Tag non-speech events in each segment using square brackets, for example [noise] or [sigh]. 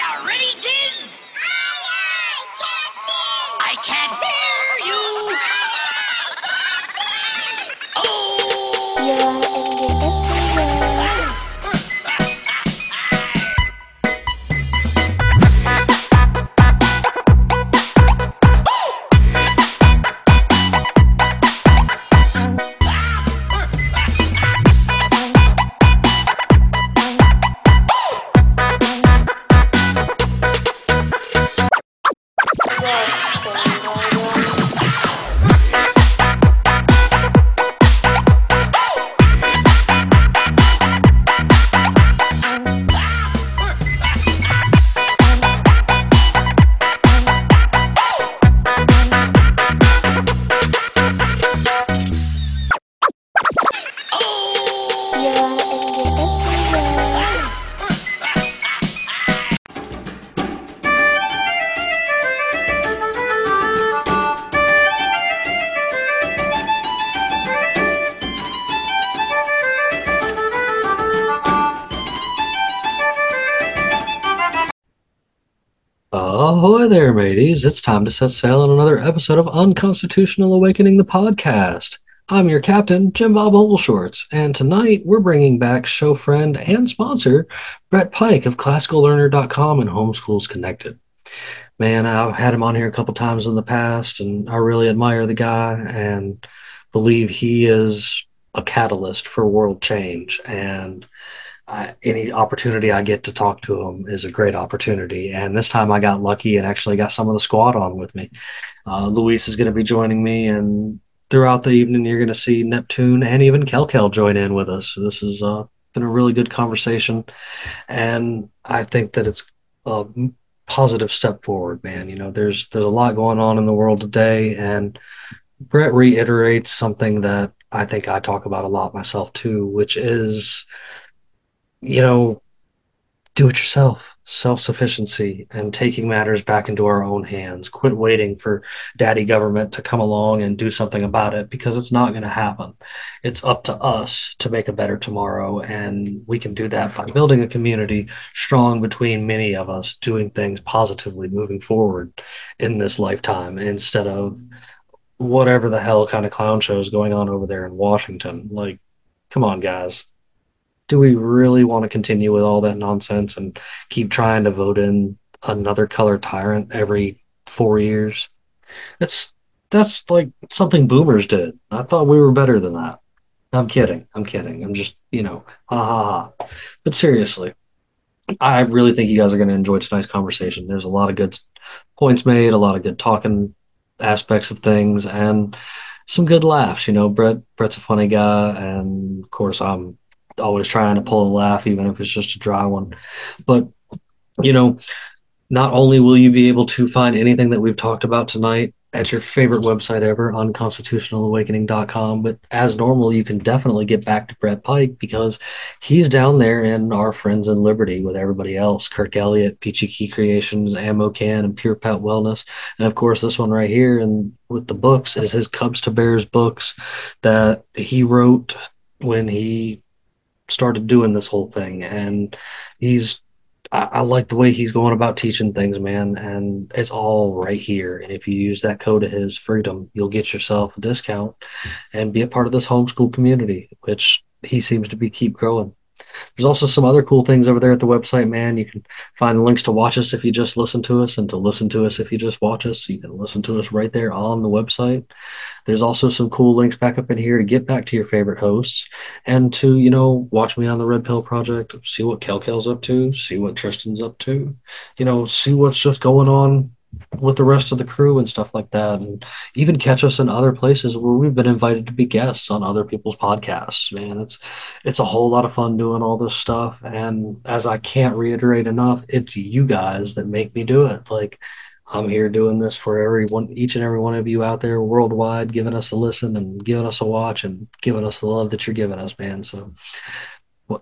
you ready, kids? Aye, aye, Captain! I can't hear mateys. It's time to set sail on another episode of Unconstitutional Awakening, the podcast. I'm your captain, Jim Bob Ogleshorts, and tonight we're bringing back show friend and sponsor, Brett Pike of ClassicalLearner.com and Homeschools Connected. Man, I've had him on here a couple times in the past, and I really admire the guy and believe he is a catalyst for world change. And Any opportunity I get to talk to him is a great opportunity. And this time I got lucky and actually got some of the squad on with me. Uh, Luis is going to be joining me, and throughout the evening, you're going to see Neptune and even Kelkel join in with us. This has uh, been a really good conversation, and I think that it's a positive step forward, man. You know, there's there's a lot going on in the world today, and Brett reiterates something that I think I talk about a lot myself too, which is you know, do it yourself, self sufficiency, and taking matters back into our own hands. Quit waiting for daddy government to come along and do something about it because it's not going to happen. It's up to us to make a better tomorrow. And we can do that by building a community strong between many of us, doing things positively moving forward in this lifetime instead of whatever the hell kind of clown show is going on over there in Washington. Like, come on, guys do we really want to continue with all that nonsense and keep trying to vote in another color tyrant every four years? That's that's like something boomers did. I thought we were better than that. I'm kidding. I'm kidding. I'm just, you know, ha ha ha. But seriously, I really think you guys are going to enjoy tonight's conversation. There's a lot of good points made, a lot of good talking aspects of things, and some good laughs. You know, Brett Brett's a funny guy, and of course, I'm always trying to pull a laugh, even if it's just a dry one. But you know, not only will you be able to find anything that we've talked about tonight at your favorite website ever, unconstitutionalawakening.com, but as normal, you can definitely get back to Brett Pike because he's down there in our Friends in Liberty with everybody else Kirk Elliott, Peachy Key Creations, Ammo Can, and Pure Pet Wellness. And of course, this one right here and with the books is his Cubs to Bears books that he wrote when he started doing this whole thing and he's I, I like the way he's going about teaching things man and it's all right here and if you use that code of his freedom you'll get yourself a discount and be a part of this homeschool community which he seems to be keep growing there's also some other cool things over there at the website, man. You can find the links to watch us if you just listen to us, and to listen to us if you just watch us. You can listen to us right there on the website. There's also some cool links back up in here to get back to your favorite hosts and to, you know, watch me on the Red Pill Project, see what Kel Kel's up to, see what Tristan's up to, you know, see what's just going on with the rest of the crew and stuff like that and even catch us in other places where we've been invited to be guests on other people's podcasts man. It's it's a whole lot of fun doing all this stuff and as i can't reiterate enough it's you guys that make me do it. Like i'm here doing this for everyone each and every one of you out there worldwide giving us a listen and giving us a watch and giving us the love that you're giving us man. So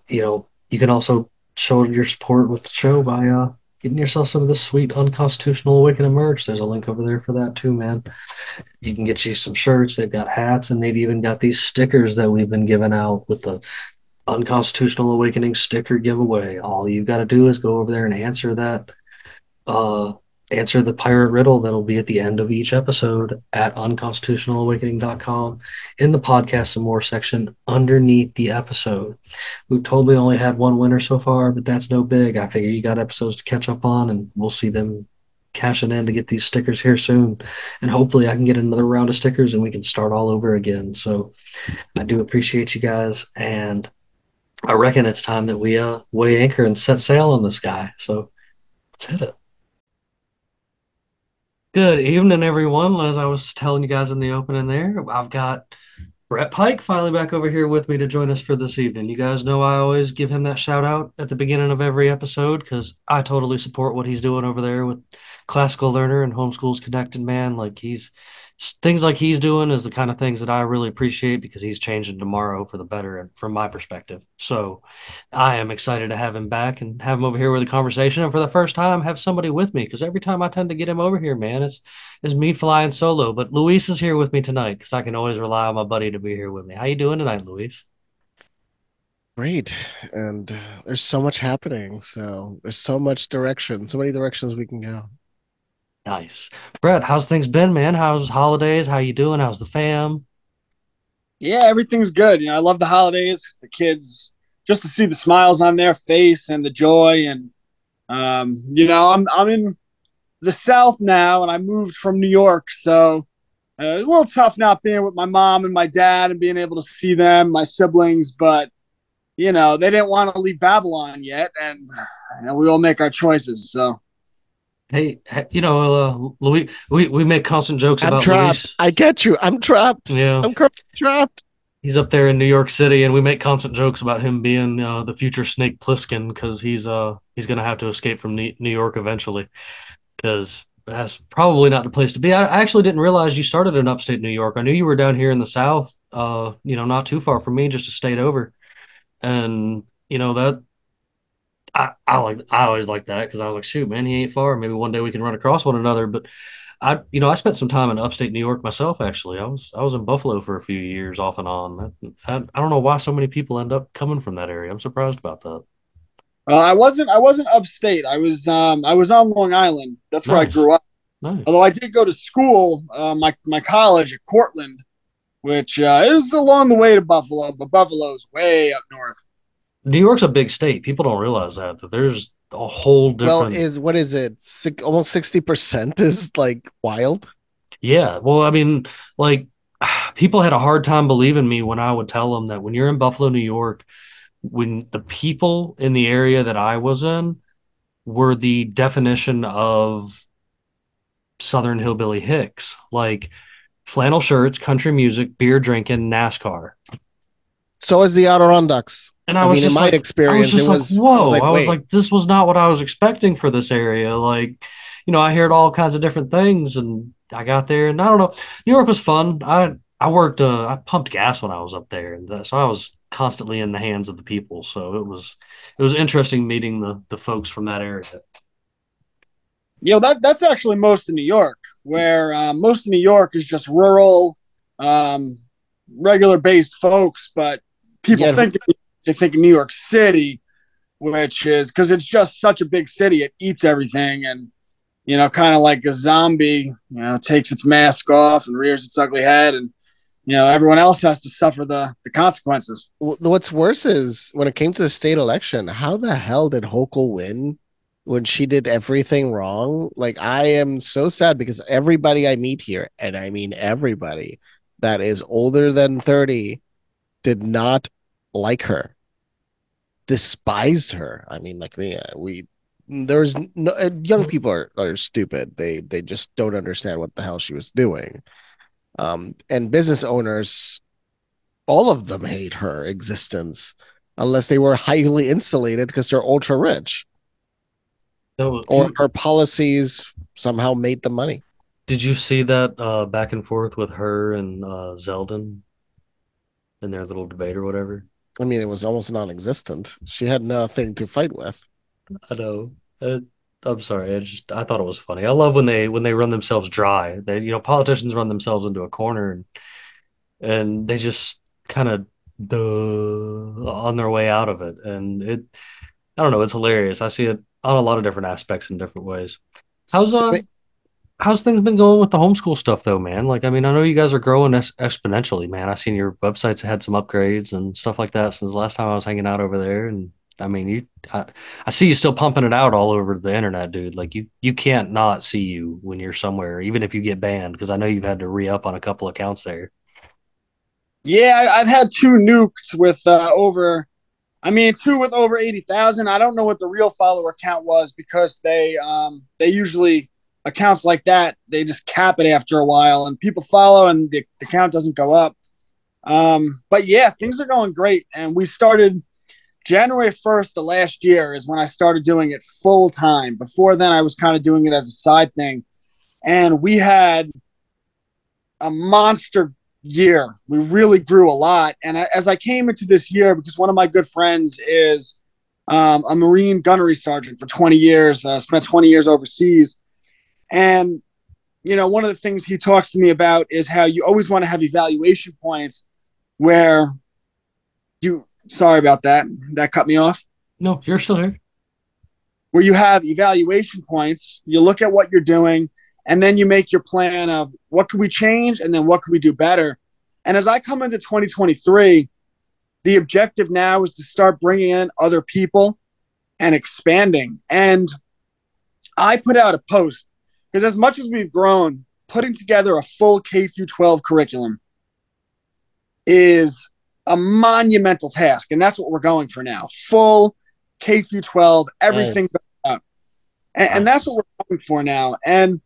you know you can also show your support with the show by uh getting yourself some of this sweet unconstitutional awakening merch. There's a link over there for that too, man. You can get you some shirts. They've got hats, and they've even got these stickers that we've been giving out with the unconstitutional awakening sticker giveaway. All you've got to do is go over there and answer that uh, answer the pirate riddle that'll be at the end of each episode at unconstitutionalawakening.com in the podcast and more section underneath the episode. We've totally only had one winner so far, but that's no big. I figure you got episodes to catch up on, and we'll see them cashing in to get these stickers here soon. And hopefully, I can get another round of stickers and we can start all over again. So I do appreciate you guys. And I reckon it's time that we uh, weigh anchor and set sail on this guy. So let's hit it. Good evening, everyone. As I was telling you guys in the opening there, I've got Brett Pike finally back over here with me to join us for this evening. You guys know I always give him that shout out at the beginning of every episode because I totally support what he's doing over there with Classical Learner and Homeschools Connected, man. Like he's things like he's doing is the kind of things that I really appreciate because he's changing tomorrow for the better from my perspective. So I am excited to have him back and have him over here with a conversation. And for the first time, have somebody with me because every time I tend to get him over here, man, it's it's me flying solo. But Luis is here with me tonight because I can always rely on my buddy to be here with me. How you doing tonight, Luis? Great. And there's so much happening. So there's so much direction, so many directions we can go. Nice. Brett, how's things been, man? How's holidays? How you doing? How's the fam? Yeah, everything's good. You know, I love the holidays. The kids, just to see the smiles on their face and the joy, and um, you know, I'm I'm in the South now, and I moved from New York, so uh, it's a little tough not being with my mom and my dad and being able to see them, my siblings. But you know, they didn't want to leave Babylon yet, and know, we all make our choices. So Hey, you know, uh, Louis, we, we make constant jokes I'm about trapped. Luis. I get you. I'm trapped. Yeah, I'm trapped. he's up there in New York City, and we make constant jokes about him being uh, the future Snake Plissken because he's uh he's gonna have to escape from New York eventually because that's probably not the place to be. I, I actually didn't realize you started in upstate New York. I knew you were down here in the South, uh, you know, not too far from me, just a state over, and you know that I, I like I always like that because I was like, shoot, man, he ain't far. Maybe one day we can run across one another. But I, you know, I spent some time in upstate New York myself. Actually, I was I was in Buffalo for a few years, off and on. I, I, don't know why so many people end up coming from that area. I'm surprised about that. uh, I wasn't I wasn't upstate. I was um, I was on Long Island. That's where I grew up. Nice. Although I did go to school, uh, my my college at Cortland, which uh, is along the way to Buffalo, but Buffalo's way up north. New York's a big state. People don't realize that that there's a whole different. Well, is what is it? Six, almost 60% [laughs] is like wild. Yeah, well, I mean, like [sighs] people had a hard time believing me when I would tell them that when you're in Buffalo, New York, when the people in the area that I was in were the definition of Southern hillbilly hicks, like flannel shirts, country music, beer drinking, NASCAR. So is the Adirondacks. And I, I was mean, in just my like, experience, I was just it like, was- I whoa. was like, I was like, this was not what I was expecting for this area. Like, you know, I heard all kinds of different things, and I got there, and I don't know. New York was fun. I I worked, uh, I pumped gas when I was up there, and that, so I was constantly in the hands of the people. So it was it was interesting meeting the the folks from that area. You know that that's actually most of New York, where uh, most of New York is just rural, um, regular based folks. But people Yeah. think they think New York City, which is because it's just such a big city. It eats everything, and you know, kind of like a zombie. You know, takes its mask off and rears its ugly head, and you know, everyone else has to suffer the the consequences. What's worse is when it came to the state election, how the hell did Hochul win when she did everything wrong? Like, I am so sad because everybody I meet here, and I mean everybody that is older than 30, did not like her, despised her. I mean, like me, we. There's no uh, young people are, are stupid. They they just don't understand what the hell she was doing. Um, and business owners all of them hate her existence unless they were highly insulated because they're ultra rich was- or her policies somehow made the money. did you see that uh, back and forth with her and uh, Zeldin in their little debate or whatever? I mean, it was almost non-existent. She had nothing to fight with. I know. Uh, I'm sorry. I just I thought it was funny. I love when they when they run themselves dry. They you know politicians run themselves into a corner and and they just kind of duh on their way out of it. And it I don't know. It's hilarious. I see it on a lot of different aspects in different ways. How's uh, how's things been going with the homeschool stuff though, man? Like, I mean, I know you guys are growing ex exponentially, man. I've seen your websites had some upgrades and stuff like that since the last time I was hanging out over there. And I mean, you, I, I see you still pumping it out all over the internet, dude. Like, you you can't not see you when you're somewhere, even if you get banned, because I know you've had to re up on a couple accounts there. Yeah, I've had two nukes with uh, over, I mean, two with over eighty thousand. I don't know what the real follower count was because they um they usually accounts like that they just cap it after a while and people follow and the, the count doesn't go up. Um, but yeah, things are going great, and we started January first of last year is when I started doing it full time. Before then, I was kind of doing it as a side thing, and we had a monster year. We really grew a lot. And I, as I came into this year, because one of my good friends is um, a Marine gunnery sergeant for 20 years, uh, spent 20 years overseas. And, you know, one of the things he talks to me about is how you always want to have evaluation points where you, sorry about that, that cut me off No, you're still here. where you have evaluation points. You look at what you're doing, and then you make your plan of what could we change, and then what could we do better. And as I come into 2023, the objective now is to start bringing in other people and expanding. And I put out a post because as much as we've grown, putting together a full K through 12 curriculum is a monumental task, and that's what we're going for now. Full K through 12, everything Nice. and, and that's what we're going for now. And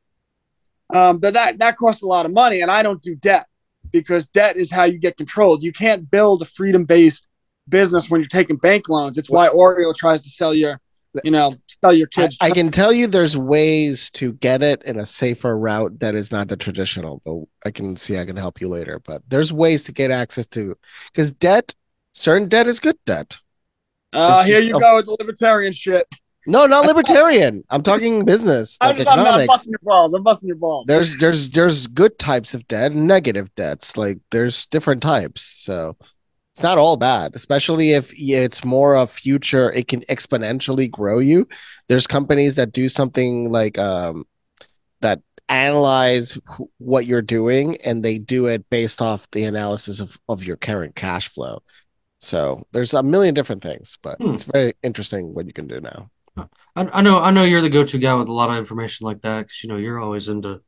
um, but that that costs a lot of money, and I don't do debt because debt is how you get controlled. You can't build a freedom based business when you're taking bank loans. It's why Oreo tries to sell your, you know, sell your I, kids. I can tell you there's ways to get it in a safer route that is not the traditional, but I can see I can help you later. But there's ways to get access to because debt, certain debt is good debt. uh, it's here you a- go with the libertarian shit. No, not libertarian. I'm talking business, [laughs] I'm, like I'm, I'm economics. busting your balls. I'm busting your balls. There's there's there's good types of debt and negative debts. Like there's different types. So it's not all bad, especially if it's more of future, it can exponentially grow you. There's companies that do something like um that analyze wh- what you're doing and they do it based off the analysis of, of your current cash flow. So there's a million different things, but Hmm. it's very interesting what you can do now. I, I know I know you're the go-to guy with a lot of information like that because you know you're always into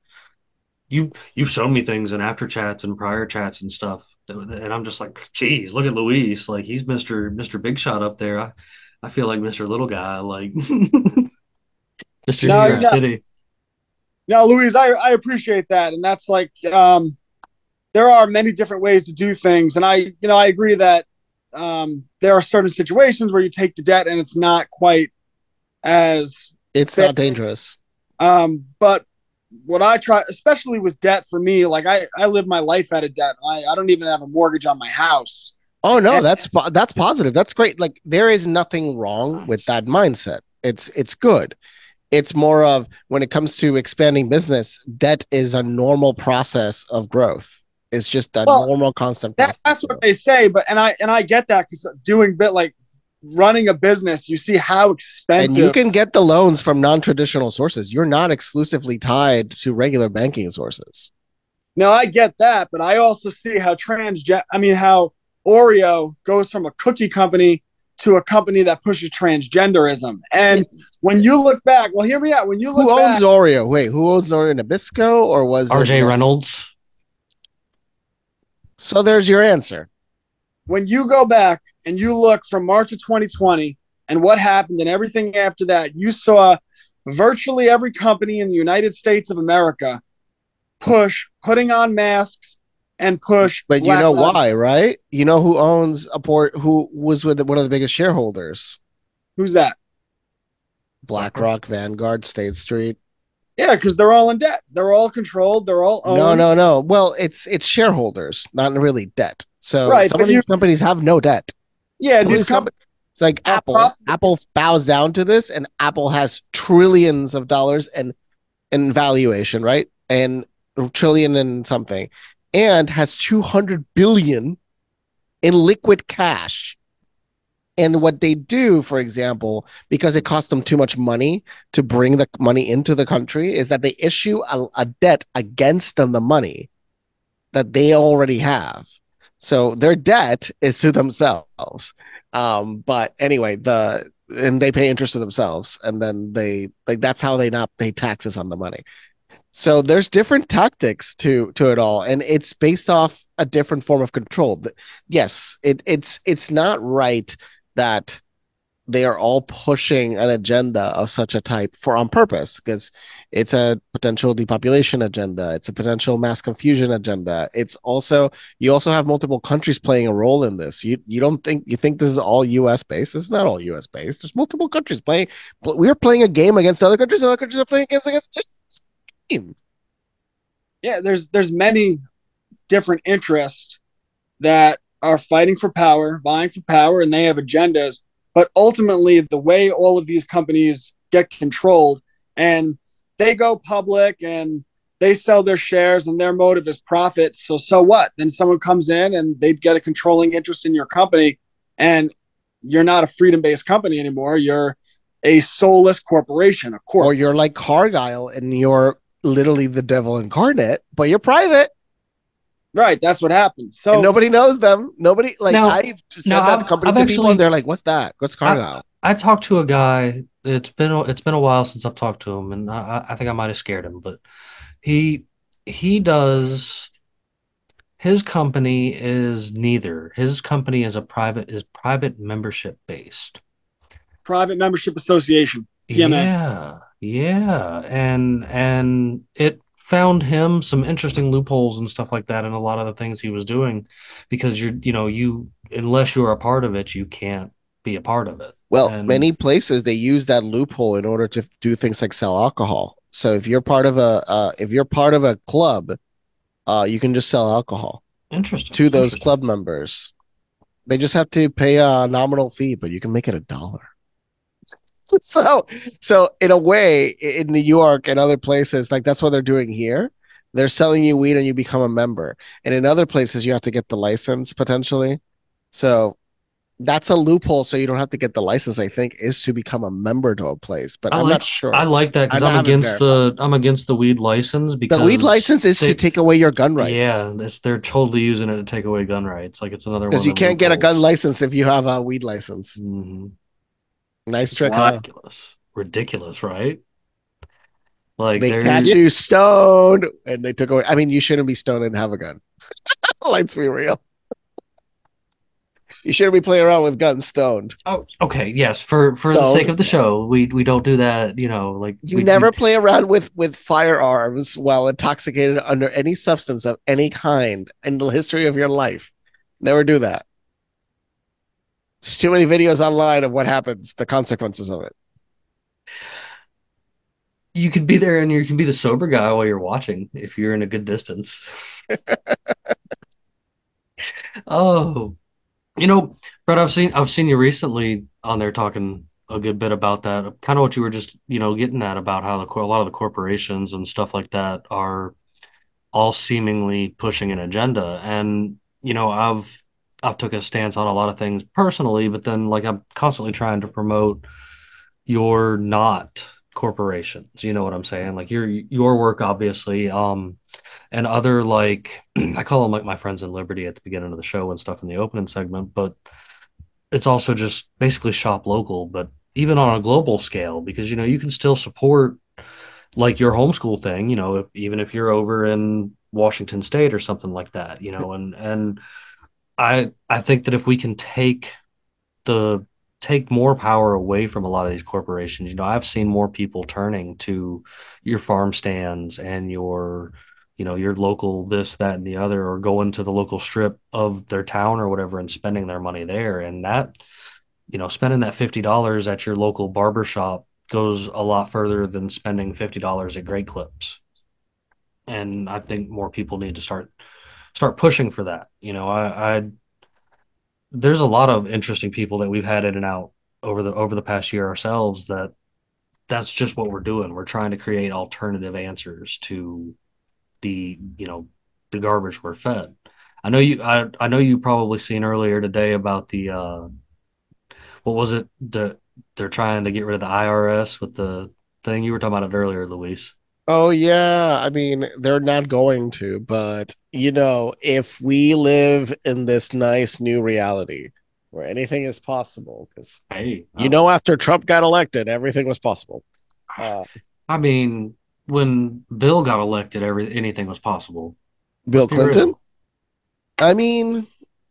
you you've shown me things in after chats and prior chats and stuff and I'm just like geez look at Luis like he's Mr. Mr. Big Shot up there I I feel like Mr. Little Guy like [laughs] Mr. No, New you're York not. City No, Louise, I, I appreciate that. And that's like, um, there are many different ways to do things. And I, you know, I agree that um, there are certain situations where you take the debt and it's not quite as, It's Fair- not dangerous. um, but what I try, especially with debt for me, like I, I live my life out of debt. I, I don't even have a mortgage on my house. Oh no, And- that's that's positive. That's great. Like there is nothing wrong with that mindset. It's it's good. It's more of when it comes to expanding business, debt is a normal process of growth. It's just a Well, normal constant That, that's what they say. But, and I, and I get that because doing bit like running a business, you see how expensive. and you can get the loans from non-traditional sources. You're not exclusively tied to regular banking sources. No, I get that, but I also see how transgen I mean how Oreo goes from a cookie company to a company that pushes transgenderism. And when you look back, well, hear me out. When you look Who owns back, Oreo? Wait, who owns Oreo? Nabisco or was it RJ Nes- Reynolds So there's your answer. When you go back and you look from March of 2020 and what happened and everything after that, you saw virtually every company in the United States of America push putting on masks and push. But you know Lives- why, right? You know who owns a port? Who was with one of the biggest shareholders? Who's that? BlackRock, Vanguard, State Street. Yeah, because they're all in debt. They're all controlled. They're all owned. No, no, no. Well, it's it's shareholders, not really debt. So Right, some of these companies have no debt. Yeah, Some these companies. companies, it's like are Apple. Apple bows down to this, and Apple has trillions of dollars and in valuation, right? And trillion and something, and has two hundred billion in liquid cash. And what they do, for example, because it costs them too much money to bring the money into the country, is that they issue a, a debt against them the money that they already have. So their debt is to themselves. Um, but anyway, the and they pay interest to themselves, and then they like that's how they not pay taxes on the money. So there's different tactics to to it all, and it's based off a different form of control. Yes, it it's it's not right that they are all pushing an agenda of such a type for on purpose because it's a potential depopulation agenda it's a potential mass confusion agenda. It's also you also have multiple countries playing a role in this. You you don't think you think this is all us based? It's not all us based. There's multiple countries playing but we're playing a game against other countries and other countries are playing games against this game. Yeah, there's there's many different interests that are fighting for power, vying for power, and they have agendas. But ultimately, the way all of these companies get controlled and they go public and they sell their shares and their motive is profit. So so what? Then someone comes in and they get a controlling interest in your company, and you're not a freedom-based company anymore. You're a soulless corporation, a corp. or you're like Cargill and you're literally the devil incarnate but you're private right, that's what happens. So and nobody knows them. Nobody like Now- I've said now, that I've- company I've to people, and they're like, "What's that? What's Cargill?" I talked to a guy. It's been a- it's been a while since I've talked to him, and I, I- I think I might have scared him. But he he does his company is neither. His company is a private is private membership based. private membership association. Yeah, man. Yeah, yeah, and and it found him some interesting loopholes and stuff like that in a lot of the things he was doing, because you're you know you unless you're a part of it, you can't be a part of it. Well, And- many places they use that loophole in order to do things like sell alcohol. So if you're part of a uh, if you're part of a club, uh, you can just sell alcohol Interesting to those interesting. club members. They just have to pay a nominal fee, but you can make it a dollar. [laughs] so, so in a way, in New York and other places, like that's what they're doing here. They're selling you weed and you become a member. And in other places, you have to get the license potentially. So that's a loophole. So you don't have to get the license. I think is to become a member to a place, but I I'm like- not sure. I like that because I'm against the I'm against the weed license because the weed license is they- to take away your gun rights. Yeah, they're totally using it to take away gun rights. Like it's another one. because you can't get a gun license if you have a weed license. Mhm. Nice trick, huh? Ridiculous, ridiculous, right? Like they catch you stoned and they took away. I mean, you shouldn't be stoned and have a gun. [laughs] Let's be real. You shouldn't be playing around with guns stoned. Oh, okay, yes. For for the sake of the show, we we don't do that. You know, like You we, never we- play around with with firearms while intoxicated under any substance of any kind in the history of your life. Never do that. There's too many videos online of what happens, the consequences of it. you could be there and you can be the sober guy while you're watching if you're in a good distance. [laughs] oh, you know, Brett, I've seen I've seen you recently on there talking a good bit about that. Kind of what you were just, you know, getting at about how the a lot of the corporations and stuff like that are all seemingly pushing an agenda. And, you know, I've I've took a stance on a lot of things personally, but then like I'm constantly trying to promote your not corporations. You know what I'm saying? Like your your work, obviously, um, and other like [clears throat] I call them like my friends in Liberty at the beginning of the show and stuff in the opening segment, but it's also just basically shop local, but even on a global scale, because you know you can still support like your homeschool thing, you know, if, even if you're over in Washington State or something like that, you know, and and I I think that if we can take the take more power away from a lot of these corporations. You know, I've seen more people turning to your farm stands and your, you know, your local this, that, and the other, or going to the local strip of their town or whatever and spending their money there. And that, you know, spending that fifty dollars at your local barber shop goes a lot further than spending fifty dollars at Great Clips. And I think more people need to start start pushing for that. You know, I, I there's a lot of interesting people that we've had in and out over the over the past year ourselves that that's just what we're doing. We're trying to create alternative answers to the, you know, the garbage we're fed. I know you I, I know you probably seen earlier today about the uh What was it that they're trying to get rid of the IRS with the thing you were talking about it earlier, Luis? Oh yeah, I mean they're not going to, but you know, if we live in this nice new reality where anything is possible, because Hey, you know, after Trump got elected, everything was possible. Uh, I mean, when Bill got elected, every anything was possible. Bill Be real. Clinton. I mean,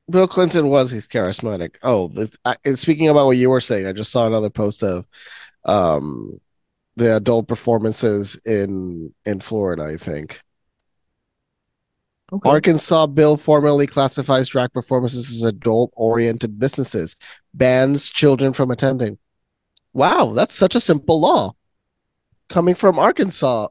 Bill Clinton was charismatic. Oh, the, I, speaking about what you were saying, I just saw another post of um the adult performances in in Florida. I think Okay. Arkansas bill formally classifies drag performances as adult-oriented businesses, bans children from attending. Wow, that's such a simple law. Coming from Arkansas,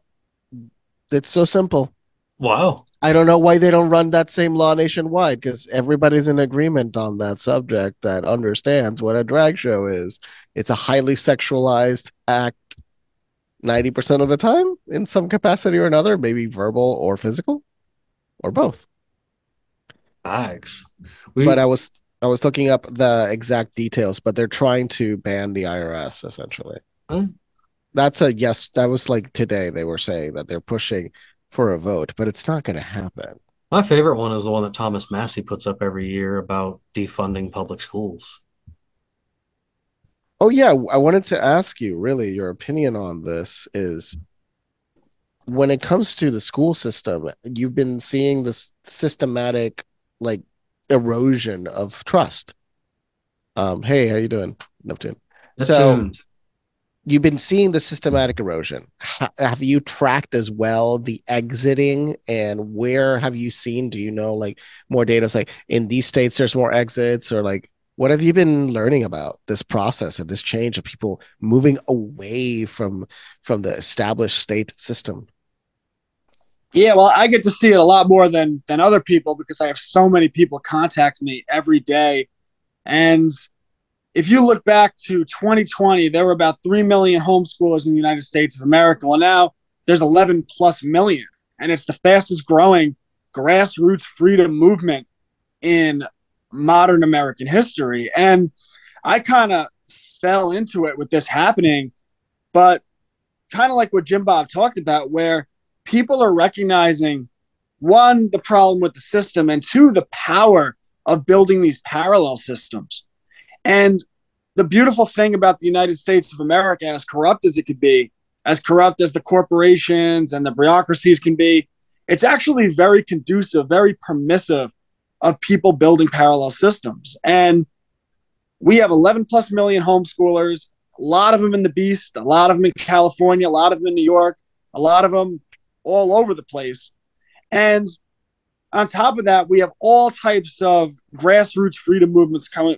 it's so simple. Wow. I don't know why they don't run that same law nationwide because everybody's in agreement on that subject that understands what a drag show is. It's a highly sexualized act 90% of the time in some capacity or another, maybe verbal or physical or both. Thanks. We, But I was I was looking up the exact details, but they're trying to ban the IRS essentially. Huh? That's a yes, that was like today they were saying that they're pushing for a vote, but it's not going to happen. my favorite one is the one that Thomas Massie puts up every year about defunding public schools. Oh yeah, I wanted to ask you really your opinion on this is when it comes to the school system, you've been seeing this systematic like erosion of trust. Um, hey, how you doing, Neptune? So you've been seeing the systematic erosion. Ha- have you tracked as well the exiting and where have you seen? Do you know like more data? It's like in these states, there's more exits, or like what have you been learning about this process and this change of people moving away from from the established state system? Yeah, well, I get to see it a lot more than than other people because I have so many people contact me every day. And if you look back to 2020, there were about 3 million homeschoolers in the United States of America. Well, now there's 11 plus million, and it's the fastest growing grassroots freedom movement in modern American history. And I kind of fell into it with this happening, but kind of like what Jim Bob talked about, where people are recognizing one, the problem with the system, and two, the power of building these parallel systems. And the beautiful thing about the United States of America, as corrupt as it could be, as corrupt as the corporations and the bureaucracies can be, it's actually very conducive, very permissive of people building parallel systems. And we have 11 plus million homeschoolers, a lot of them in the Beast, a lot of them in California, a lot of them in New York, a lot of them all over the place. And on top of that, we have all types of grassroots freedom movements coming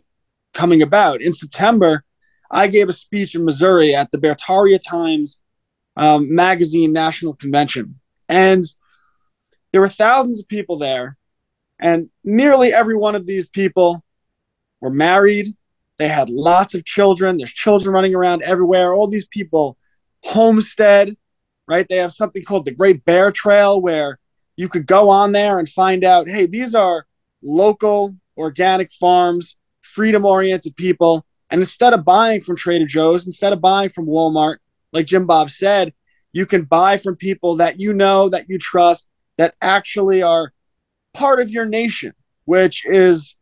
coming about. In September, I gave a speech in Missouri at the Beartaria Times um, magazine national convention, and there were thousands of people there, and nearly every one of these people were married. They had lots of children. There's children running around everywhere. All these people homestead, right? They have something called the Great Bear Trail where you could go on there and find out hey, these are local organic farms, freedom oriented people. And instead of buying from Trader Joe's, instead of buying from Walmart, like Jim Bob said, you can buy from people that you know, that you trust, that actually are part of your nation, which is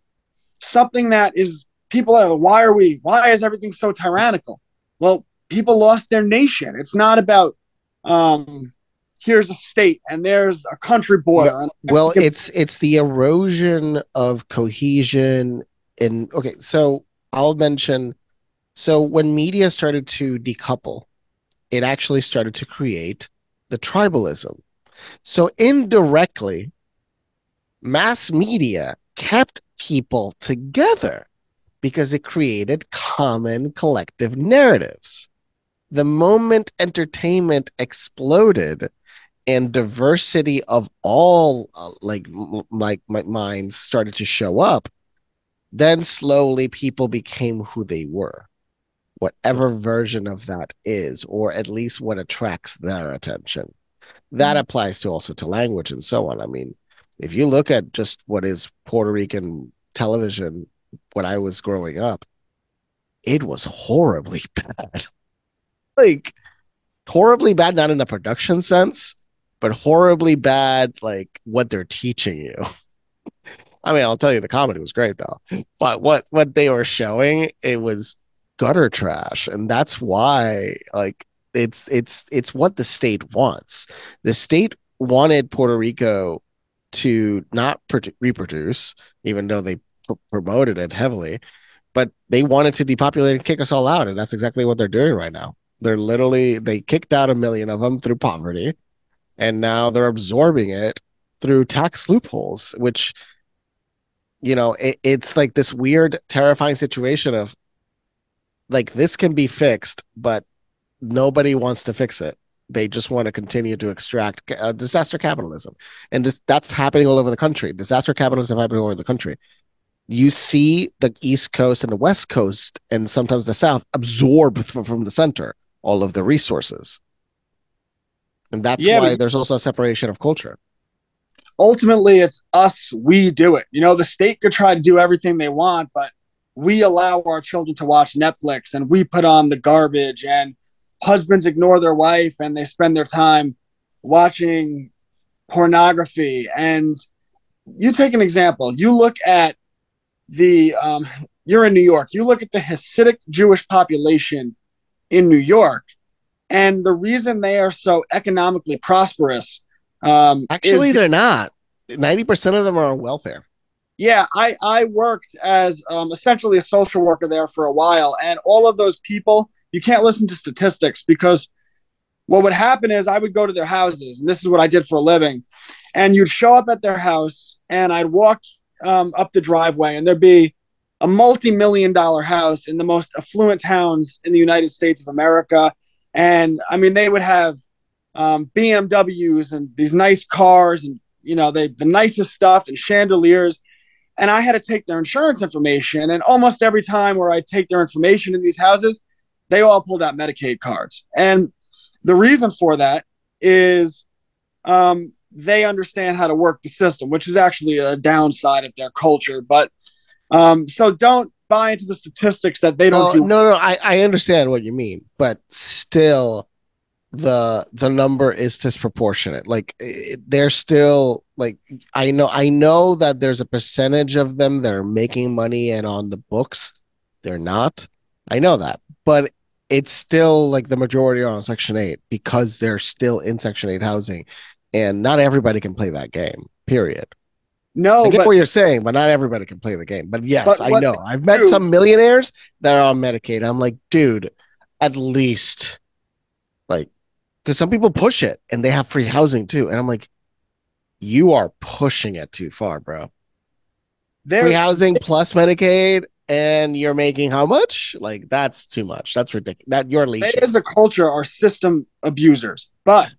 something that is people why are we why is everything so tyrannical? Well, people lost their nation. It's not about um here's a state and there's a country border. Well, Mexican- it's it's the erosion of cohesion and okay, so I'll mention so when media started to decouple, it actually started to create the tribalism. So indirectly, mass media kept people together because it created common collective narratives. The moment entertainment exploded and diversity of all uh, like like my minds started to show up, then slowly people became who they were, whatever version of that is, or at least what attracts their attention. That applies to also to language and so on. I mean, if you look at just what is Puerto Rican television when I was growing up, it was horribly [laughs] bad. like horribly bad, not in the production sense, but horribly bad, like what they're teaching you. [laughs] I mean, I'll tell you, the comedy was great though, but what what they were showing, it was gutter trash, and that's why, like, it's it's it's what the state wants. The state wanted Puerto Rico to not pr- reproduce, even though they pr- promoted it heavily, but they wanted to depopulate and kick us all out, and that's exactly what they're doing right now. They're literally they kicked out a million of them through poverty, and now they're absorbing it through tax loopholes, which you know it, it's like this weird, terrifying situation of like this can be fixed, but nobody wants to fix it. They just want to continue to extract uh, disaster capitalism, and this, that's happening all over the country. Disaster capitalism happening all over the country. You see the East Coast and the West Coast, and sometimes the South, absorb from, from the center all of the resources, and that's Yeah, why there's also a separation of culture. ultimately it's us we do it you know the state could try to do everything they want but we allow our children to watch netflix and we put on the garbage and husbands ignore their wife and they spend their time watching pornography and you take an example you look at the um, you're in new york you look at the hasidic jewish population in new york and the reason they are so economically prosperous um, Actually, is they're not. Ninety percent of them are on welfare. yeah i i worked as um, essentially a social worker there for a while and all of those people you can't listen to statistics because what would happen is i would go to their houses and this is what i did for a living and you'd show up at their house and i'd walk um, up the driveway and there'd be a multi-million dollar house in the most affluent towns in the united states of america. And i mean they would have um, bmws and these nice cars and you know they the nicest stuff and chandeliers. And i had to take their insurance information. And almost every time where i take their information in these houses they all pulled out medicaid cards and the reason for that is um, they understand how to work the system which is actually a downside of their culture but um, so don't buy into the statistics that they don't Well, do no, no, I, I understand what you mean, but still, the the number is disproportionate. Like it, they're still like I know I know that there's a percentage of them that are making money and on the books they're not. I know that, but it's still like the majority are on Section Eight because they're still in Section Eight housing, and not everybody can play that game. Period. no I get but what you're saying, but not everybody can play the game. But yes, But I know. I've met do- some millionaires that are on Medicaid. I'm like, dude, at least, like, because some people push it and they have free housing too. And I'm like, you are pushing it too far, bro. Free housing plus Medicaid, and you're making how much? Like, that's too much. That's ridiculous. That you're they as a culture are system abusers but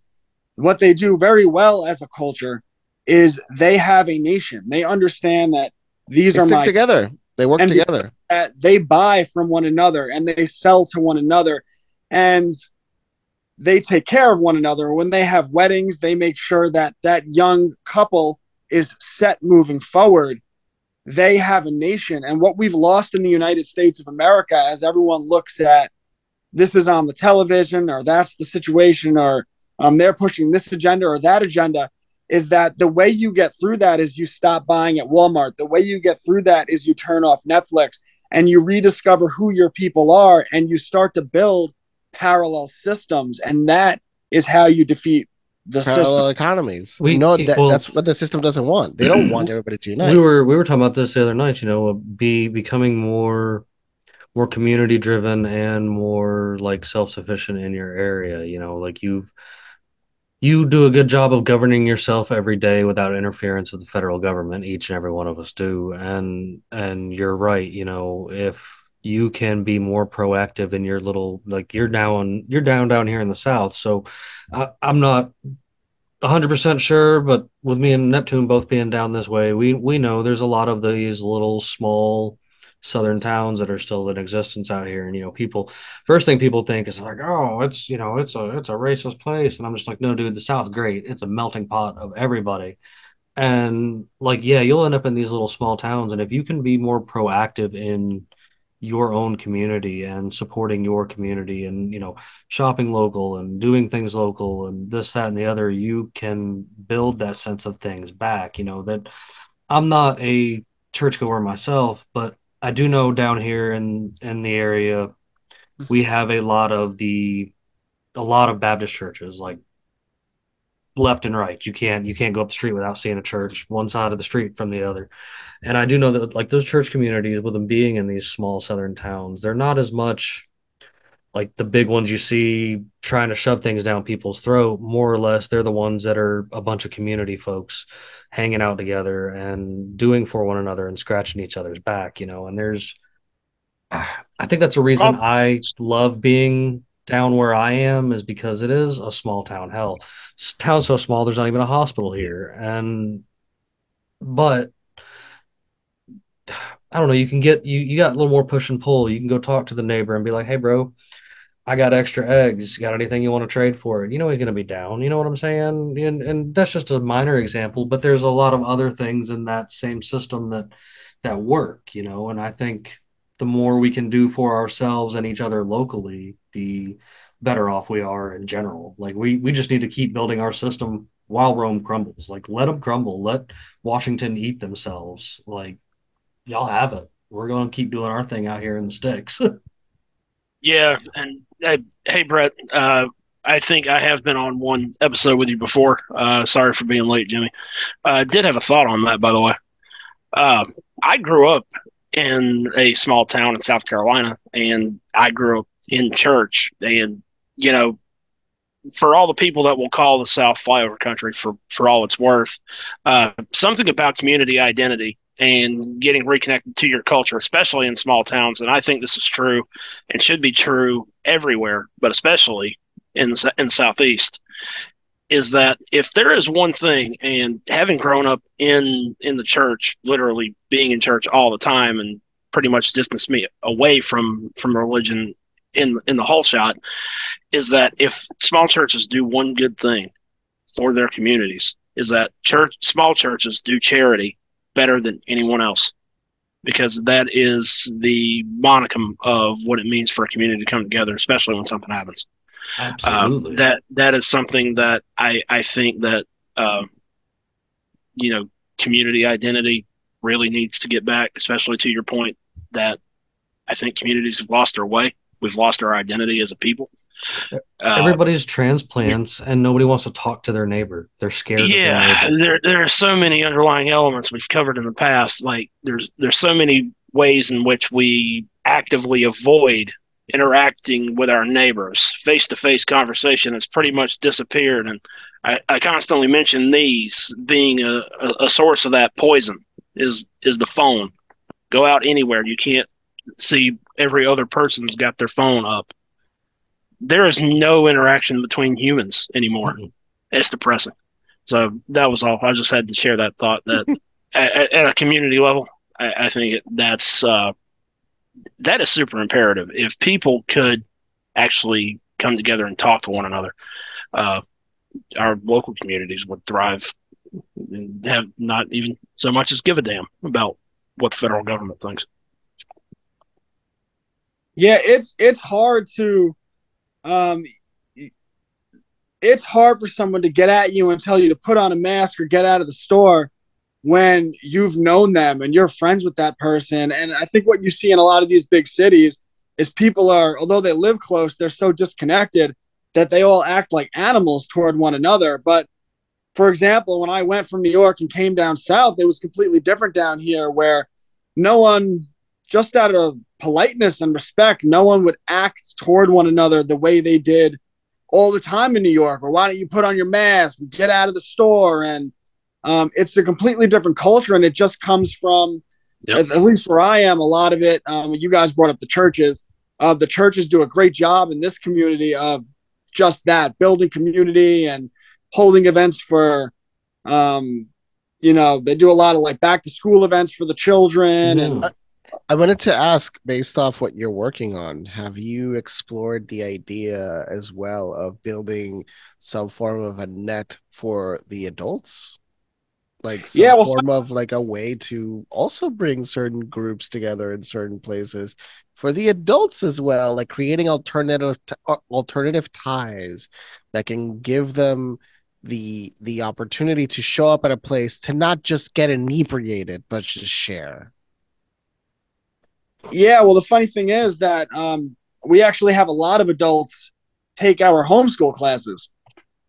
what they do very well as a culture is they have a nation they understand that these They are stick my together. They work together. that they buy from one another and they sell to one another and they take care of one another when they have weddings they make sure that that young couple is set moving forward they have a nation. And what we've lost in the united states of america as everyone looks at this is on the television or that's the situation or um, they're pushing this agenda or that agenda is that the way you get through that is you stop buying at walmart. The way you get through that is you turn off netflix and you rediscover who your people are and you start to build parallel systems. And that is how you defeat the Parallel system economies. We- know that, well- that's what the system doesn't want. They don't want everybody to unite. we were we were talking about this the other night you know uh, be becoming more more community driven and more like self-sufficient in your area you know like you've you do a good job of governing yourself every day without interference of the federal government each and every one of us do and and you're right you know if you can be more proactive in your little like you're down you're down down here in the south. So I, i'm not 100% sure but with me and neptune both being down this way we we know there's a lot of these little small southern towns that are still in existence out here. And you know people first thing people think is like oh it's you know it's a it's a racist place. And i'm just like no dude the south's great. It's a melting pot of everybody. And like yeah you'll end up in these little small towns. And if you can be more proactive in your own community and supporting your community and you know shopping local and doing things local and this that and the other you can build that sense of things back. You know that i'm not a churchgoer myself but i do know down here in in the area we have a lot of the a lot of baptist churches like left and right. You can't you can't go up the street without seeing a church one side of the street from the other and I do know that like those church communities, with them being in these small southern towns, they're not as much like the big ones you see trying to shove things down people's throat. More or less, they're the ones that are a bunch of community folks hanging out together and doing for one another and scratching each other's back, you know. And there's, [sighs] I think that's a reason I love being down where I am is because it is a small town. Hell, town's so small, there's not even a hospital here. And, but I don't know, you can get you you got a little more push and pull. You can go talk to the neighbor and be like, "Hey, bro, I got extra eggs. got anything you want to trade for it?" You know he's going to be down. You know what I'm saying? And and that's just a minor example, but there's a lot of other things in that same system that that work. You know, and I think the more we can do for ourselves and each other locally, the better off we are in general. Like we we just need to keep building our system while Rome crumbles. Like let them crumble. Let Washington eat themselves. Like y'all have it. We're going to keep doing our thing out here in the sticks. [laughs] yeah, and hey, Brett, uh, I think I have been on one episode with you before. Uh, sorry for being late, Jimmy. I uh, did have a thought on that, by the way. Uh, I grew up in a small town in South Carolina, and I grew up in church. And you know, for all the people that will call the South flyover country for for all it's worth, uh, something about community identity and getting reconnected to your culture, especially in small towns. And I think this is true and should be true everywhere, but especially in the, in the southeast. Is that if there is one thing, and having grown up in in the church, literally being in church all the time, and pretty much distanced me away from from religion in in the whole shot, is that if small churches do one good thing for their communities, is that church small churches do charity better than anyone else because that is the monicum of what it means for a community to come together, especially when something happens. Absolutely. Um, that that is something that I I think that uh, you know community identity really needs to get back, especially to your point that I think communities have lost their way. We've lost our identity as a people. Uh, Everybody's transplants, and nobody wants to talk to their neighbor. They're scared. Yeah, there there are so many underlying elements we've covered in the past. Like there's there's so many ways in which we actively avoid interacting with our neighbors. Face to face conversation has pretty much disappeared, and I, I constantly mention these being a, a, a source of that poison. Is is the phone? Go out anywhere, you can't see every other person's got their phone up there is no interaction between humans anymore. Mm-hmm. It's depressing. So that was all. I just had to share that thought that [laughs] at, at, a community level, I, I think it, that's uh, that is super imperative. If people could actually come together and talk to one another, uh, our local communities would thrive and have not even so much as give a damn about what the federal government thinks. Yeah, it's it's hard to um, it's hard for someone to get at you and tell you to put on a mask or get out of the store when you've known them and you're friends with that person. And I think what you see in a lot of these big cities is people are, although they live close, they're so disconnected that they all act like animals toward one another. But for example, when I went from New York and came down south, it was completely different down here where no one, just out of politeness and respect, no one would act toward one another the way they did all the time in New York. Or why don't you put on your mask and get out of the store? And um, it's a completely different culture, and it just comes from, yep. at, at, least where I am, a lot of it. Um, you guys brought up the churches. Uh, the churches do a great job in this community of just that, building community and holding events for um, you know they do a lot of like back to school events for the children mm. and I wanted to ask, based off what you're working on, have you explored the idea as well of building some form of a net for the adults? like some Yeah, well, form of like a way to also bring certain groups together in certain places for the adults as well, like creating alternative t- uh, alternative ties that can give them the the opportunity to show up at a place to not just get inebriated but just share. Yeah, well, the funny thing is that um, we actually have a lot of adults take our homeschool classes,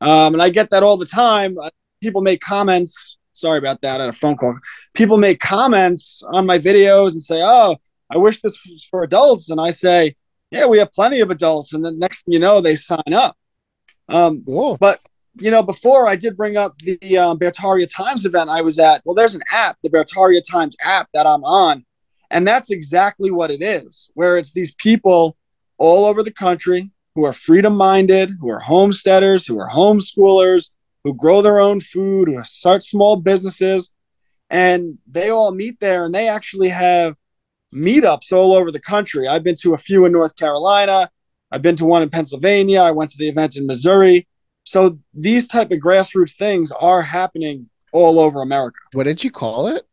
um, and I get that all the time. Uh, People make comments. Sorry about that. I had a phone call. People make comments on my videos and say, "Oh, I wish this was for adults," and I say, "Yeah, we have plenty of adults." And then next thing you know, they sign up. Um, but you know, before I did bring up the um, Beartaria Times event I was at. Well, there's an app, the Beartaria Times app that I'm on, and that's exactly what it is. Where it's these people all over the country who are freedom minded, who are homesteaders, who are homeschoolers, who grow their own food, who start small businesses, and they all meet there, and they actually have meetups all over the country. I've been to a few in North Carolina. I've been to one in Pennsylvania. I went to the event in Missouri. So these type of grassroots things are happening all over America. What did you call it?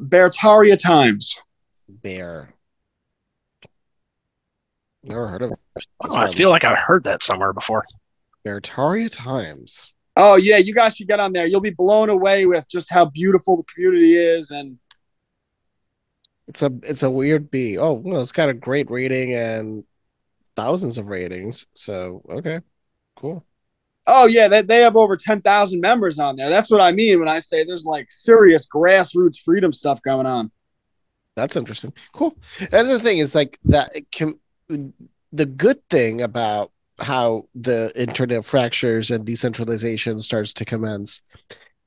Beartaria Times. Bear. Never heard of it. Oh, I feel like I've heard that somewhere before. Beartaria Times. Oh yeah, you guys should get on there. You'll be blown away with just how beautiful the community is and It's a it's a weird bee. Oh well, it's got a great rating and thousands of ratings. So okay, cool. Oh yeah, they, they have over 10,000 members on there. That's what I mean when I say there's like serious grassroots freedom stuff going on. That's interesting. Cool. That's the thing is like that. Can the good thing about how the internet fractures and decentralization starts to commence,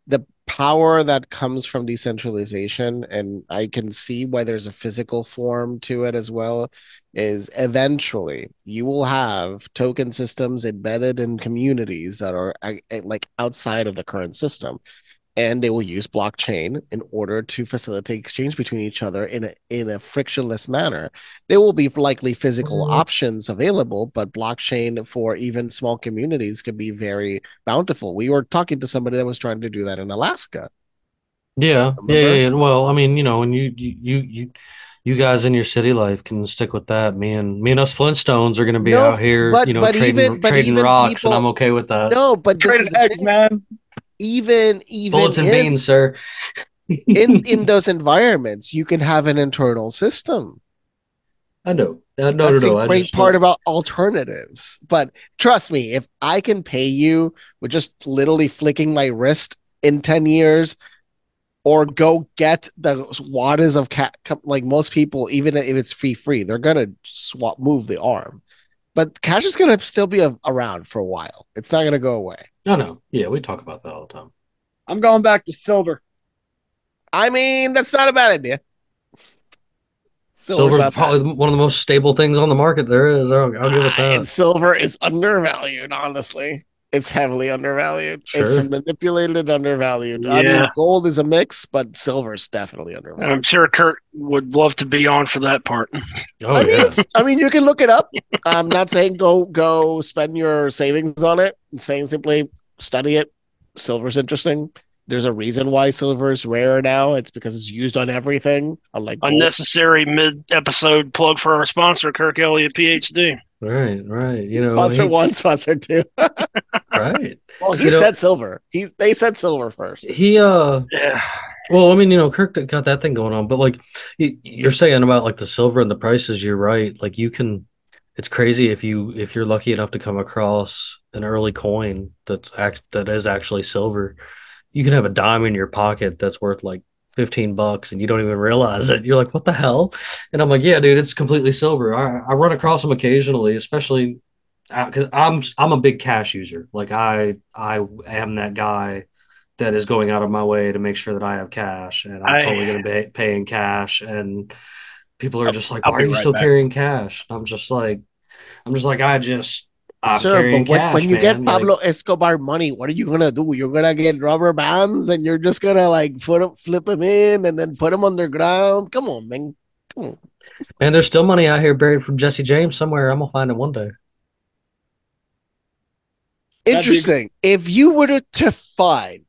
the power that comes from decentralization, and I can see why there's a physical form to it as well, is eventually you will have token systems embedded in communities that are uh, like outside of the current system and they will use blockchain in order to facilitate exchange between each other in a in a frictionless manner. There will be likely physical Mhm. options available, but blockchain for even small communities can be very bountiful. We were talking to somebody that was trying to do that in Alaska. Yeah, yeah, yeah, Remember? yeah. Well, I mean, you know, and you, you, you, you, you guys in your city life can stick with that. Me and me and us Flintstones are going to be No, out here, but- you know, but trading even- but trading even rocks, and I'm okay with that. No, but Trading is eggs, man. Even even Bullets and in, beans, sir. [laughs] in in those environments, you can have an internal system. I know. Uh, no, no, That's no. the great part about alternatives. But trust me, if I can pay you with just literally flicking my wrist in 10 years, or go get the waters of cat, like most people, even if it's free, free, they're gonna swap, move the arm. But cash is gonna still be a, around for a while. It's not gonna go away. I no. Yeah, we talk about that all the time. I'm going back to silver. I mean, that's not a bad idea. Silver's Silver's not bad. probably one of the most stable things on the market there is. I'll, I'll give it Ah, that. And silver is undervalued, honestly. It's heavily undervalued. It's manipulated and undervalued. I mean, gold is a mix, but silver's definitely undervalued. I'm sure Kurt would love to be on for that part. Oh I mean, yeah. it's, I mean, you can look it up. I'm not saying go go spend your savings on it. I'm saying simply study it. Silver's interesting. There's a reason why silver is rare now. It's because it's used on everything, unlike gold. Unnecessary mid-episode plug for our sponsor, Kirk Elliott, PhD. Right, right. You know, Sponsor he- one, sponsor two. [laughs] right. Well, he You know- said silver. He they said silver first. He uh Yeah, Well, I mean, you know, Kirk got that thing going on, but like you're saying about like the silver and the prices, you're right. Like you can, it's crazy if you if you're lucky enough to come across an early coin that's act that is actually silver. You can have a dime in your pocket that's worth like 15 bucks and you don't even realize it. You're like, what the hell? And I'm like, yeah, dude, it's completely silver. I, I run across them occasionally, especially uh, because I'm I'm a big cash user. Like I I am that guy that is going out of my way to make sure that I have cash, and I'm I- totally going to be pay in cash. And people are just like, "Why are you right still back. carrying cash?" I'm just like, I'm just like, I just I'm Sir, but when, cash, when you get man. Like, Pablo Escobar money, what are you gonna do? You're gonna get rubber bands and you're just gonna like put 'em- flip them in and then put them underground. Come on, man. Come on. man, there's still money out here buried from Jesse James somewhere. I'm gonna find it one day. be- Interesting. If you were to, to find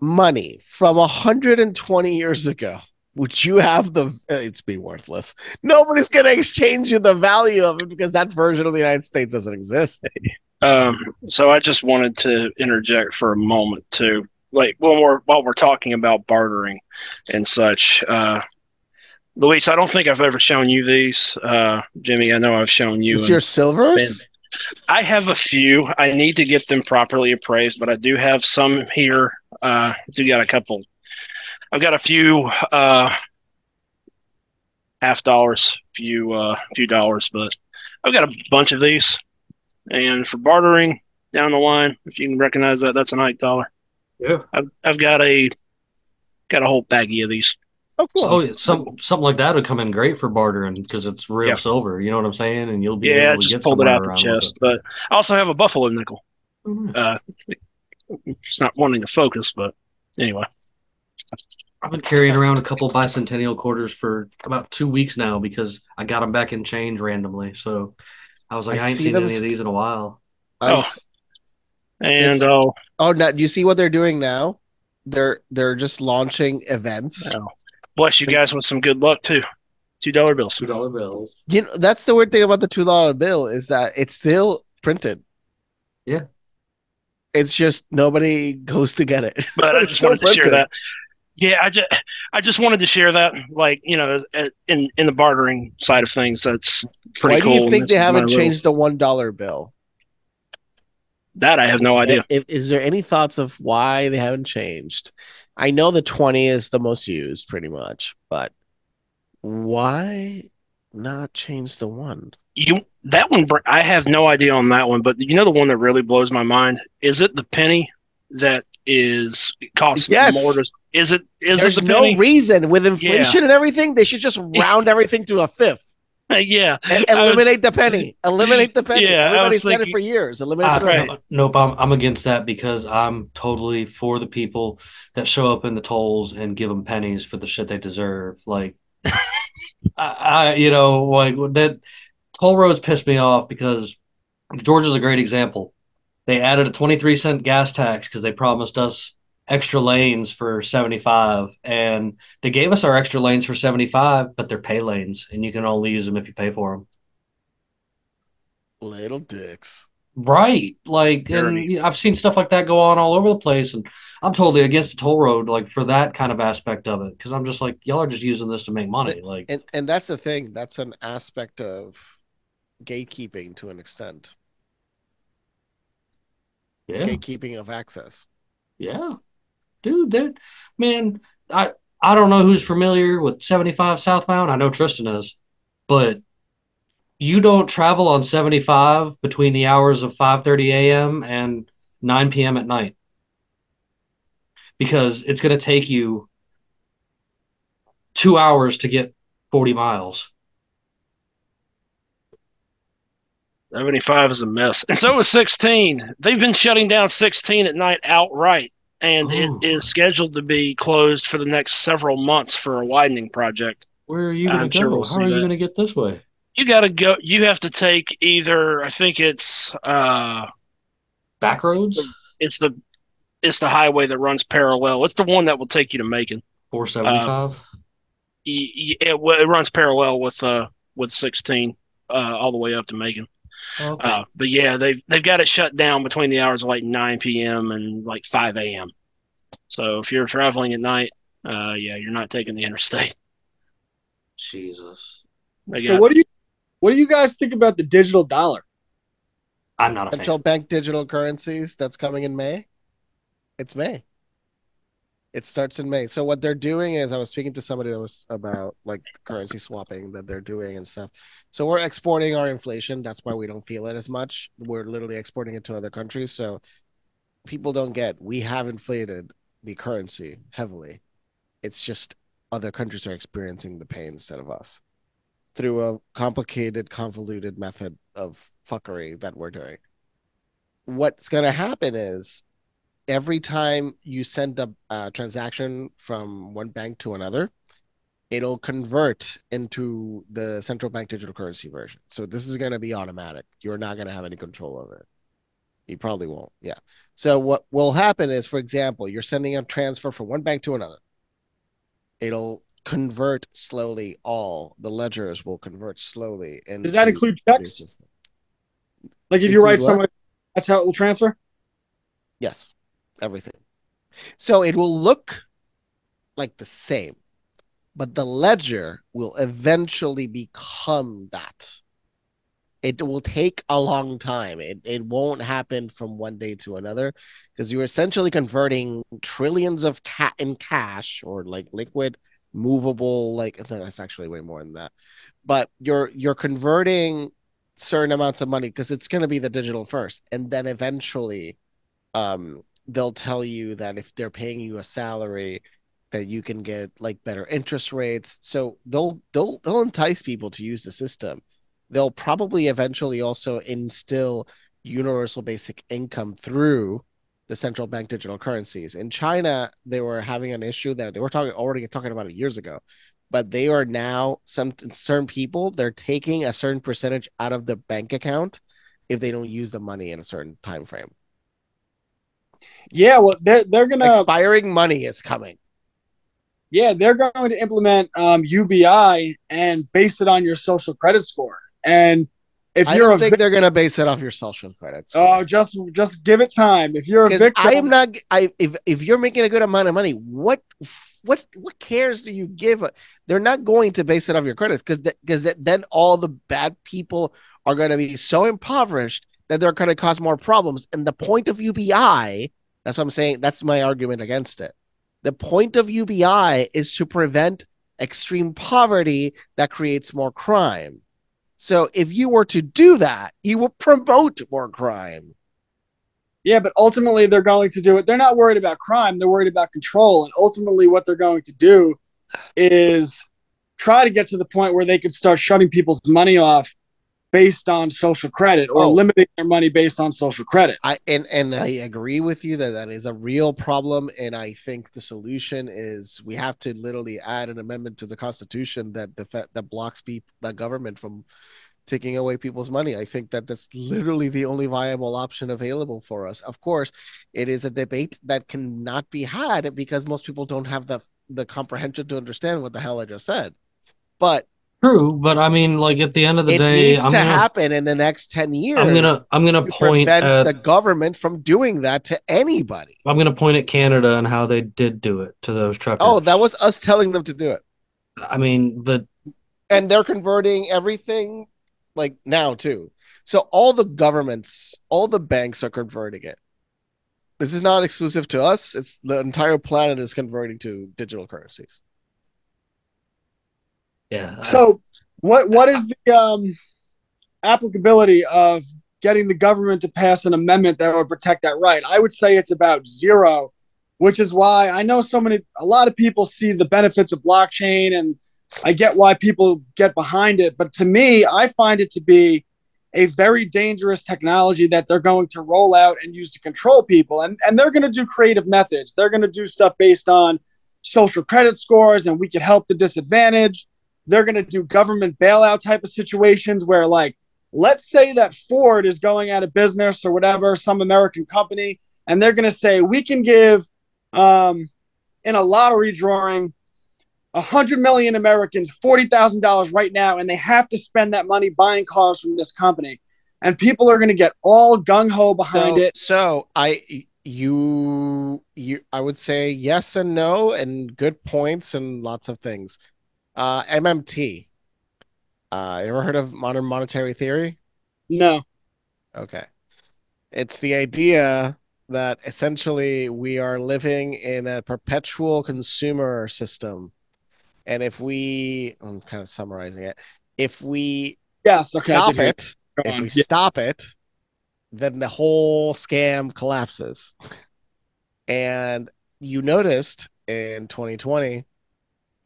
money from 120 years ago, would you have the it's be worthless? Nobody's gonna exchange you the value of it because that version of the United States doesn't exist. Um, so I just wanted to interject for a moment to Like when we're while we're talking about bartering and such, uh, Luis, I don't think I've ever shown you these. Uh, Jimmy, I know I've shown you. Is your silvers? I have a few. I need to get them properly appraised, but I do have some here. Uh, do got a couple. I've got a few uh, half dollars, few uh, few dollars, but I've got a bunch of these. And for bartering down the line, if you can recognize that, that's an eight dollar. Yeah. I've I've got a got a whole baggie of these. Oh, cool. Oh, yeah, some something like that would come in great for bartering because it's real Yeah. silver. You know what I'm saying? And you'll be Yeah, able to just get pulled it somewhere out the around chest. But I also have a buffalo nickel. it. Uh, it's not wanting to focus, but anyway. I've been carrying around a couple bicentennial quarters for about two weeks now because I got them back in change randomly. So I was like, I I, ain't see seen them any of these in a while. I oh. s- And It's- uh, oh, now do you see what they're doing now? They're they're just launching events. Oh. bless you guys with some good luck too. Two dollar bills. Two dollar bills. You know, that's the weird thing about the two dollar bill is that it's still printed. Yeah. It's just nobody goes to get it. But I [laughs] It's just still wanted to share that. Yeah, I just I just wanted to share that. Like you know, in in the bartering side of things, that's pretty Why cool. Why do you think they haven't changed the one dollar bill? that? I have no idea. If, is there any thoughts of why they haven't changed? I know the 20 is the most used pretty much, but why not change the one? You that one, I have no idea on that one. But you know, the one that really blows my mind is it the penny that is costs Yes. more to. Is it? Is There's it the no penny? reason with inflation and everything, they should just [laughs] round everything to a fifth [laughs] yeah, and I would- eliminate the penny. Eliminate the penny. Yeah, Everybody was said it for years. Eliminate I, the ah, penny. right. Nope, I'm, I'm against that because I'm totally for the people that show up in the tolls and give them pennies for the shit they deserve. Like, [laughs] I, I, you know, like that toll roads pissed me off because Georgia's a great example. They added a 23 cent gas tax because they promised us extra lanes for 75 and they gave us our extra lanes for 75 but they're pay lanes and you can only use them if you pay for them Little dicks. Right. Like, Tyranny. and I've seen stuff like that go on all over the place. And I'm totally against a toll road, like, for that kind of aspect of it. Cause I'm just like, y'all are just using this to make money. Like, And and that's the thing. That's an aspect of gatekeeping to an extent. yeah, Gatekeeping of access. yeah. Dude, that, man, I, I don't know who's familiar with 75 southbound. I know Tristan is, but you don't travel on 75 between the hours of 5:30 a.m. and 9 p.m. at night because it's going to take you two hours to get 40 miles. 75 is a mess. And so is 16. They've been shutting down 16 at night outright, and Oh. it is scheduled to be closed for the next several months for a widening project. Where are you going to sure go? we'll How are you going to get this way? You got to go, you have to take either, I think it's, uh, Back roads? it's the, it's the highway that runs parallel. It's the one that will take you to Macon. 475? Y- y- It, it runs parallel with, uh, with 16, uh, all the way up to Macon. Okay. Uh, but yeah, they've they've got it shut down between the hours of like 9 p.m. and like 5 a.m. So if you're traveling at night, uh, yeah, you're not taking the interstate. Jesus. They So what do you what do you guys think about the digital dollar? I'm not a Central fan. bank digital currencies that's coming in May. It's May. It starts in May. So what they're doing is I was speaking to somebody that was about like currency swapping that they're doing and stuff. So we're exporting our inflation. That's why we don't feel it as much. We're literally exporting it to other countries. So people don't get we have inflated the currency heavily. It's just other countries are experiencing the pain instead of us through a complicated, convoluted method of fuckery that we're doing. What's going to happen is every time you send a, a transaction from one bank to another, it'll convert into the central bank digital currency version. So this is going to be automatic. You're not going to have any control over it. You probably won't. Yeah. So what will happen is, for example, you're sending a transfer from one bank to another. It'll convert slowly. All the ledgers will convert slowly. And Does that include checks? Like if you write what? someone, that's how it will transfer. Yes, everything. So it will look like the same, but the ledger will eventually become that. It will take a long time. It, it won't happen from one day to another because you're essentially converting trillions of cat in cash or like liquid movable like that's actually way more than that but you're you're converting certain amounts of money because it's going to be the digital first and then eventually um they'll tell you that if they're paying you a salary that you can get like better interest rates. So they'll they'll they'll entice people to use the system. They'll probably eventually also instill universal basic income through the central bank digital currencies. In china they were having an issue that they were talking already talking about it years ago but they are now some certain people they're taking a certain percentage out of the bank account if they don't use the money in a certain time frame Yeah, well, they're they're gonna expiring money is coming yeah they're going to implement um, UBI and base it on your social credit score. And if i you're don't a think they're going to base it off your social credits oh, just just give it time. If you're a victim, I am not. I if if you're making a good amount of money, what what what cares do you give? They're not going to base it off your credits because because then all the bad people are going to be so impoverished that they're going to cause more problems. And the point of UBI, that's what I'm saying. That's my argument against it. The point of UBI is to prevent extreme poverty that creates more crime. So if you were to do that, you will promote more crime. Yeah, but ultimately they're going to do it. They're not worried about crime, they're worried about control. And ultimately what they're going to do is try to get to the point where they can start shutting people's money off based on social credit or Oh. limiting their money based on social credit. I and and I agree with you that that is a real problem, and I think the solution is we have to literally add an amendment to the Constitution that def- that blocks people, the government from taking away people's money. I think that that's literally the only viable option available for us. Of course, it is a debate that cannot be had because most people don't have the the comprehension to understand what the hell I just said. But True, but I mean, like at the end of the it day, needs I'm to gonna, happen in the next ten years. I'm gonna, I'm gonna to point prevent at, the government from doing that to anybody. I'm gonna point at Canada and how they did do it to those truckers. Oh, that was us telling them to do it. I mean, but And they're converting everything like now too. So all the governments, all the banks are converting it. This is not exclusive to us. It's the entire planet is converting to digital currencies. Yeah. So what what is the um, applicability of getting the government to pass an amendment that would protect that right? I would say it's about zero, which is why I know so many a lot of people see the benefits of blockchain and I get why people get behind it, but to me, I find it to be a very dangerous technology that they're going to roll out and use to control people. And, and they're going to do creative methods. They're going to do stuff based on social credit scores and we could help the disadvantaged. They're going to do government bailout type of situations where, like, let's say that Ford is going out of business or whatever, some American company, and they're going to say, we can give um, in a lottery drawing 100 million Americans $40,000 right now, and they have to spend that money buying cars from this company. And people are going to get all gung ho behind so, it. So I you you I would say yes and no and good points and lots of things. Uh MMT. Uh you ever heard of modern monetary theory? No. Okay. It's the idea that essentially we are living in a perpetual consumer system. And if we, I'm kind of summarizing it, if we Yes. Okay. Stop it, if we Yeah. stop it, then the whole scam collapses. And you noticed in 2020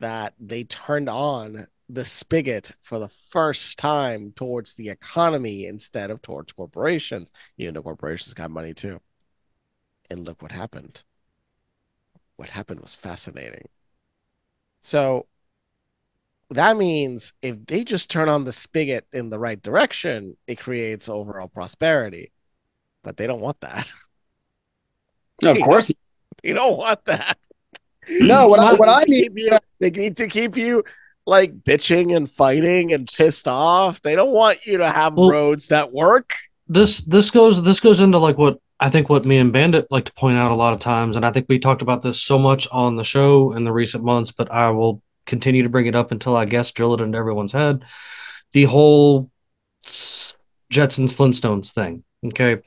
that they turned on the spigot for the first time towards the economy instead of towards corporations. Even though corporations got money too. And look what happened. What happened was fascinating. So that means if they just turn on the spigot in the right direction, it creates overall prosperity. but they don't want that. No, of [laughs] course. They don't want that. No, [laughs] what I, what I keep you- they need to keep you like bitching and fighting and pissed off. They don't want you to have Well- roads that work. this this goes this goes into like what I think what me and Bandit like to point out a lot of times, and I think we talked about this so much on the show in the recent months, but I will continue to bring it up until I guess drill it into everyone's head. The whole Jetsons Flintstones thing. Okay.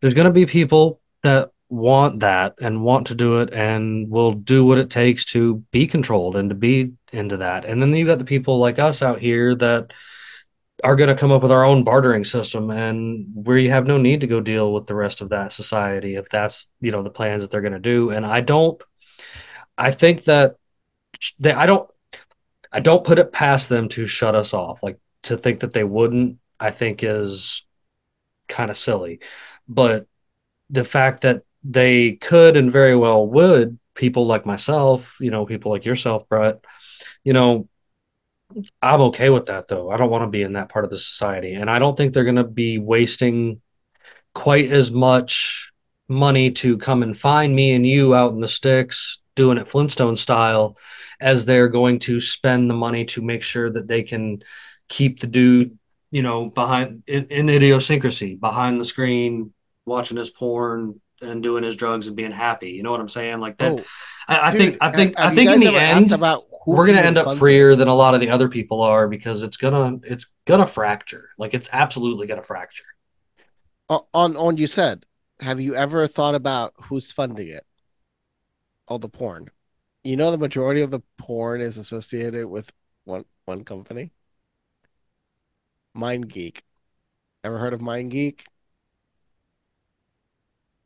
There's gonna be people that want that and want to do it and will do what it takes to be controlled and to be into that. And then you've got the people like us out here that are going to come up with our own bartering system and we have no need to go deal with the rest of that society if that's you know the plans that they're going to do. And i don't i think that they i don't i don't put it past them to shut us off. Like to think that they wouldn't i think is kind of silly. But the fact that they could and very well would people like myself you know people like yourself brett you know I'm okay with that though. I don't want to be in that part of the society. And I don't think they're going to be wasting quite as much money to come and find me and you out in the sticks doing it Flintstone style as they're going to spend the money to make sure that they can keep the dude, you know, behind in, in idiosyncrasy, behind the screen, watching his porn and doing his drugs and being happy. You know what I'm saying? Like that. Oh, I, I dude, think, I think, I think in the end, about we're gonna end up freer than a lot of the other people are because it's gonna it's gonna fracture. Like it's absolutely gonna fracture. O- on on you said have you ever thought about who's funding it all the porn you know the majority of the porn is associated with one one company mindgeek ever heard of mindgeek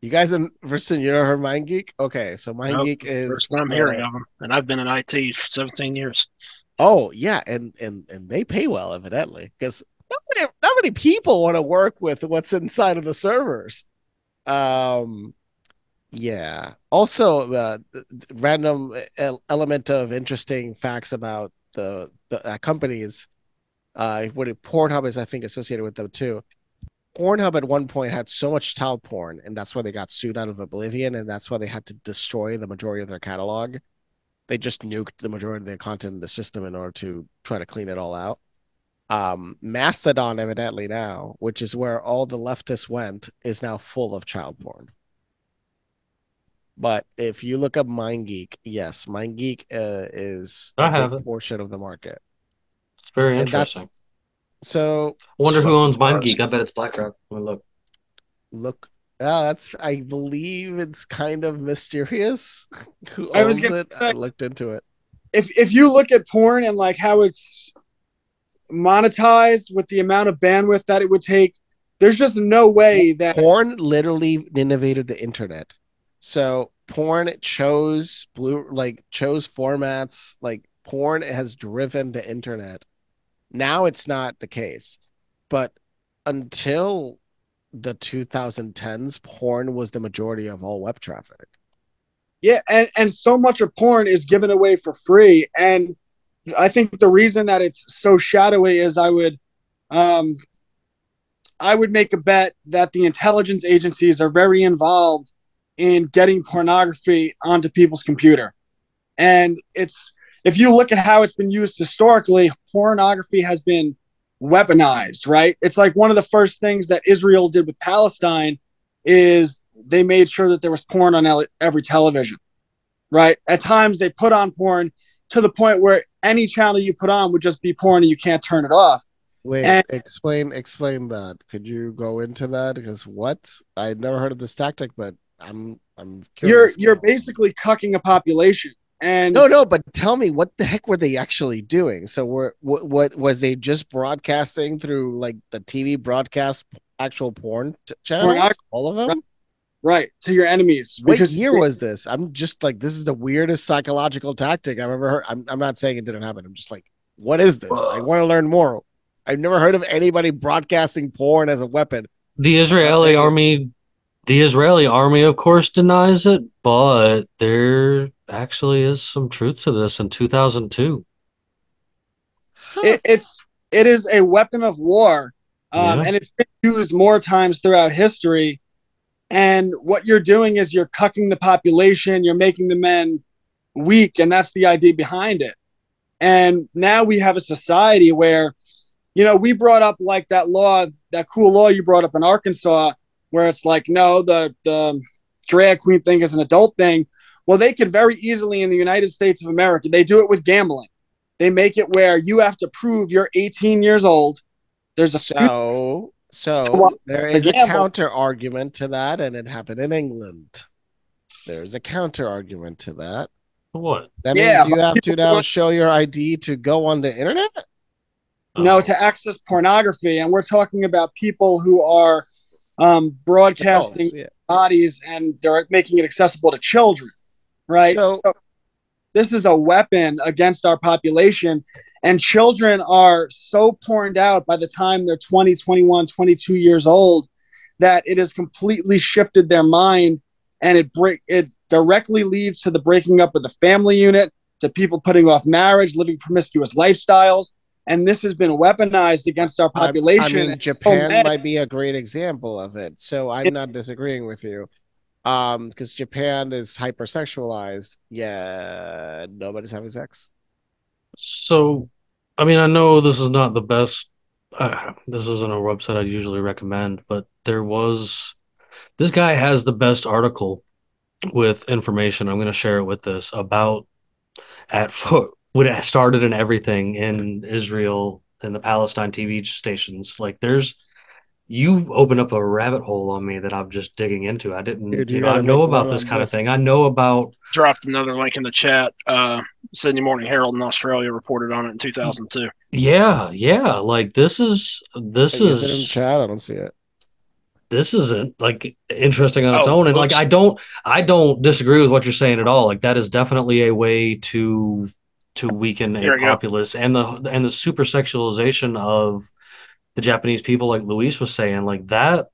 you guys in Virginia, you know her of mindgeek okay so Mind Geek is First time uh, hearing of them, and I've been in IT for 17 years. Oh yeah, and and and they pay well evidently because not many, not many people want to work with what's inside of the servers. Um, yeah. Also, uh, random element of interesting facts about the the uh, companies. Uh, what it, Pornhub is, I think, associated with them too. Pornhub at one point had so much child porn, and that's why they got sued out of oblivion, and that's why they had to destroy the majority of their catalog they just nuked the majority of their content in the system in order to try to clean it all out. Um, Mastodon, evidently now, which is where all the leftists went, is now full of child porn. But if you look up MindGeek, yes, MindGeek uh, is I a have portion of the market. It's very And interesting. So I wonder who owns hard. MindGeek. I bet it's BlackRock. Let me look. look, uh, that's I believe it's kind of mysterious [laughs] who I was owns gonna it. I looked into it. if if you look at porn and like how it's monetized with the amount of bandwidth that it would take, there's just no way that porn literally innovated the internet so porn chose blue like chose formats like porn has driven the internet now it's not the case but until the 2010s porn was the majority of all web traffic. Yeah, and and so much of porn is given away for free, and I think the reason that it's so shadowy is I would, um, I would make a bet that the intelligence agencies are very involved in getting pornography onto people's computer, and it's if you look at how it's been used historically, pornography has been weaponized, right? It's like one of the first things that Israel did with Palestine is they made sure that there was porn on every television, right? At times they put on porn to the point where any channel you put on would just be porn and you can't turn it off. wait And- explain explain that could you go into that because what i'd never heard of this tactic but i'm i'm You're curious you're basically cucking a population. And No, no, but tell me what the heck were they actually doing? So were what, what was they just broadcasting through like the TV broadcast actual porn t- channels? Pornography. All of them? right to your enemies What because year was this? I'm just like this is the weirdest psychological tactic I've ever heard. I'm I'm not saying it didn't happen. I'm just like, what is this? I want to learn more. I've never heard of anybody broadcasting porn as a weapon. The Israeli army, the Israeli army, of course, denies it, but there actually is some truth to this. In 2002, it, it's it is a weapon of war, um, Yeah. and it's been used more times throughout history. And what you're doing is you're cucking the population, you're making the men weak, and that's the idea behind it. And now we have a society where, you know, we brought up like that law, that cool law you brought up in Arkansas, where it's like, no, the the drag queen thing is an adult thing. Well, they could very easily in the United States of America, they do it with gambling. They make it where you have to prove you're 18 years old. There's a So, so So what- there is a counter argument to that, and it happened in England. There's a counter argument to that. What? That Yeah, means you have to now want- show your ID to go on the internet. no Oh. to access pornography and we're talking about people who are um, broadcasting Adults, yeah. bodies and they're making it accessible to children right So- this is a weapon against our population and children are so porned out by the time they're 20 21 22 years old that it has completely shifted their mind and it break it directly leads to the breaking up of the family unit to people putting off marriage living promiscuous lifestyles and this has been weaponized against our population I mean, Japan man. might be a great example of it. So I'm not disagreeing with you. Um, because Japan is hypersexualized. Yeah, nobody's having sex. So, I mean, I know this is not the best. Uh, this isn't a website I'd usually recommend, but there was this guy has the best article with information. I'm going to share it with this about at foot when it started and everything in Israel and the Palestine TV stations. Like, there's you open up a rabbit hole on me that I'm just digging into. I didn't, Dude, you you know, I know about this on kind of thing. I know about Dropped another link in the chat. Uh, Sydney Morning Herald in Australia reported on it in 2002. yeah, yeah. Like this is this Is it in is chat? I don't see it. this isn't like interesting on its Oh, own and well- like i don't i don't disagree with what you're saying at all like that is definitely a way to to weaken There a we go. populace and the and the super sexualization of the japanese people like luis was saying like that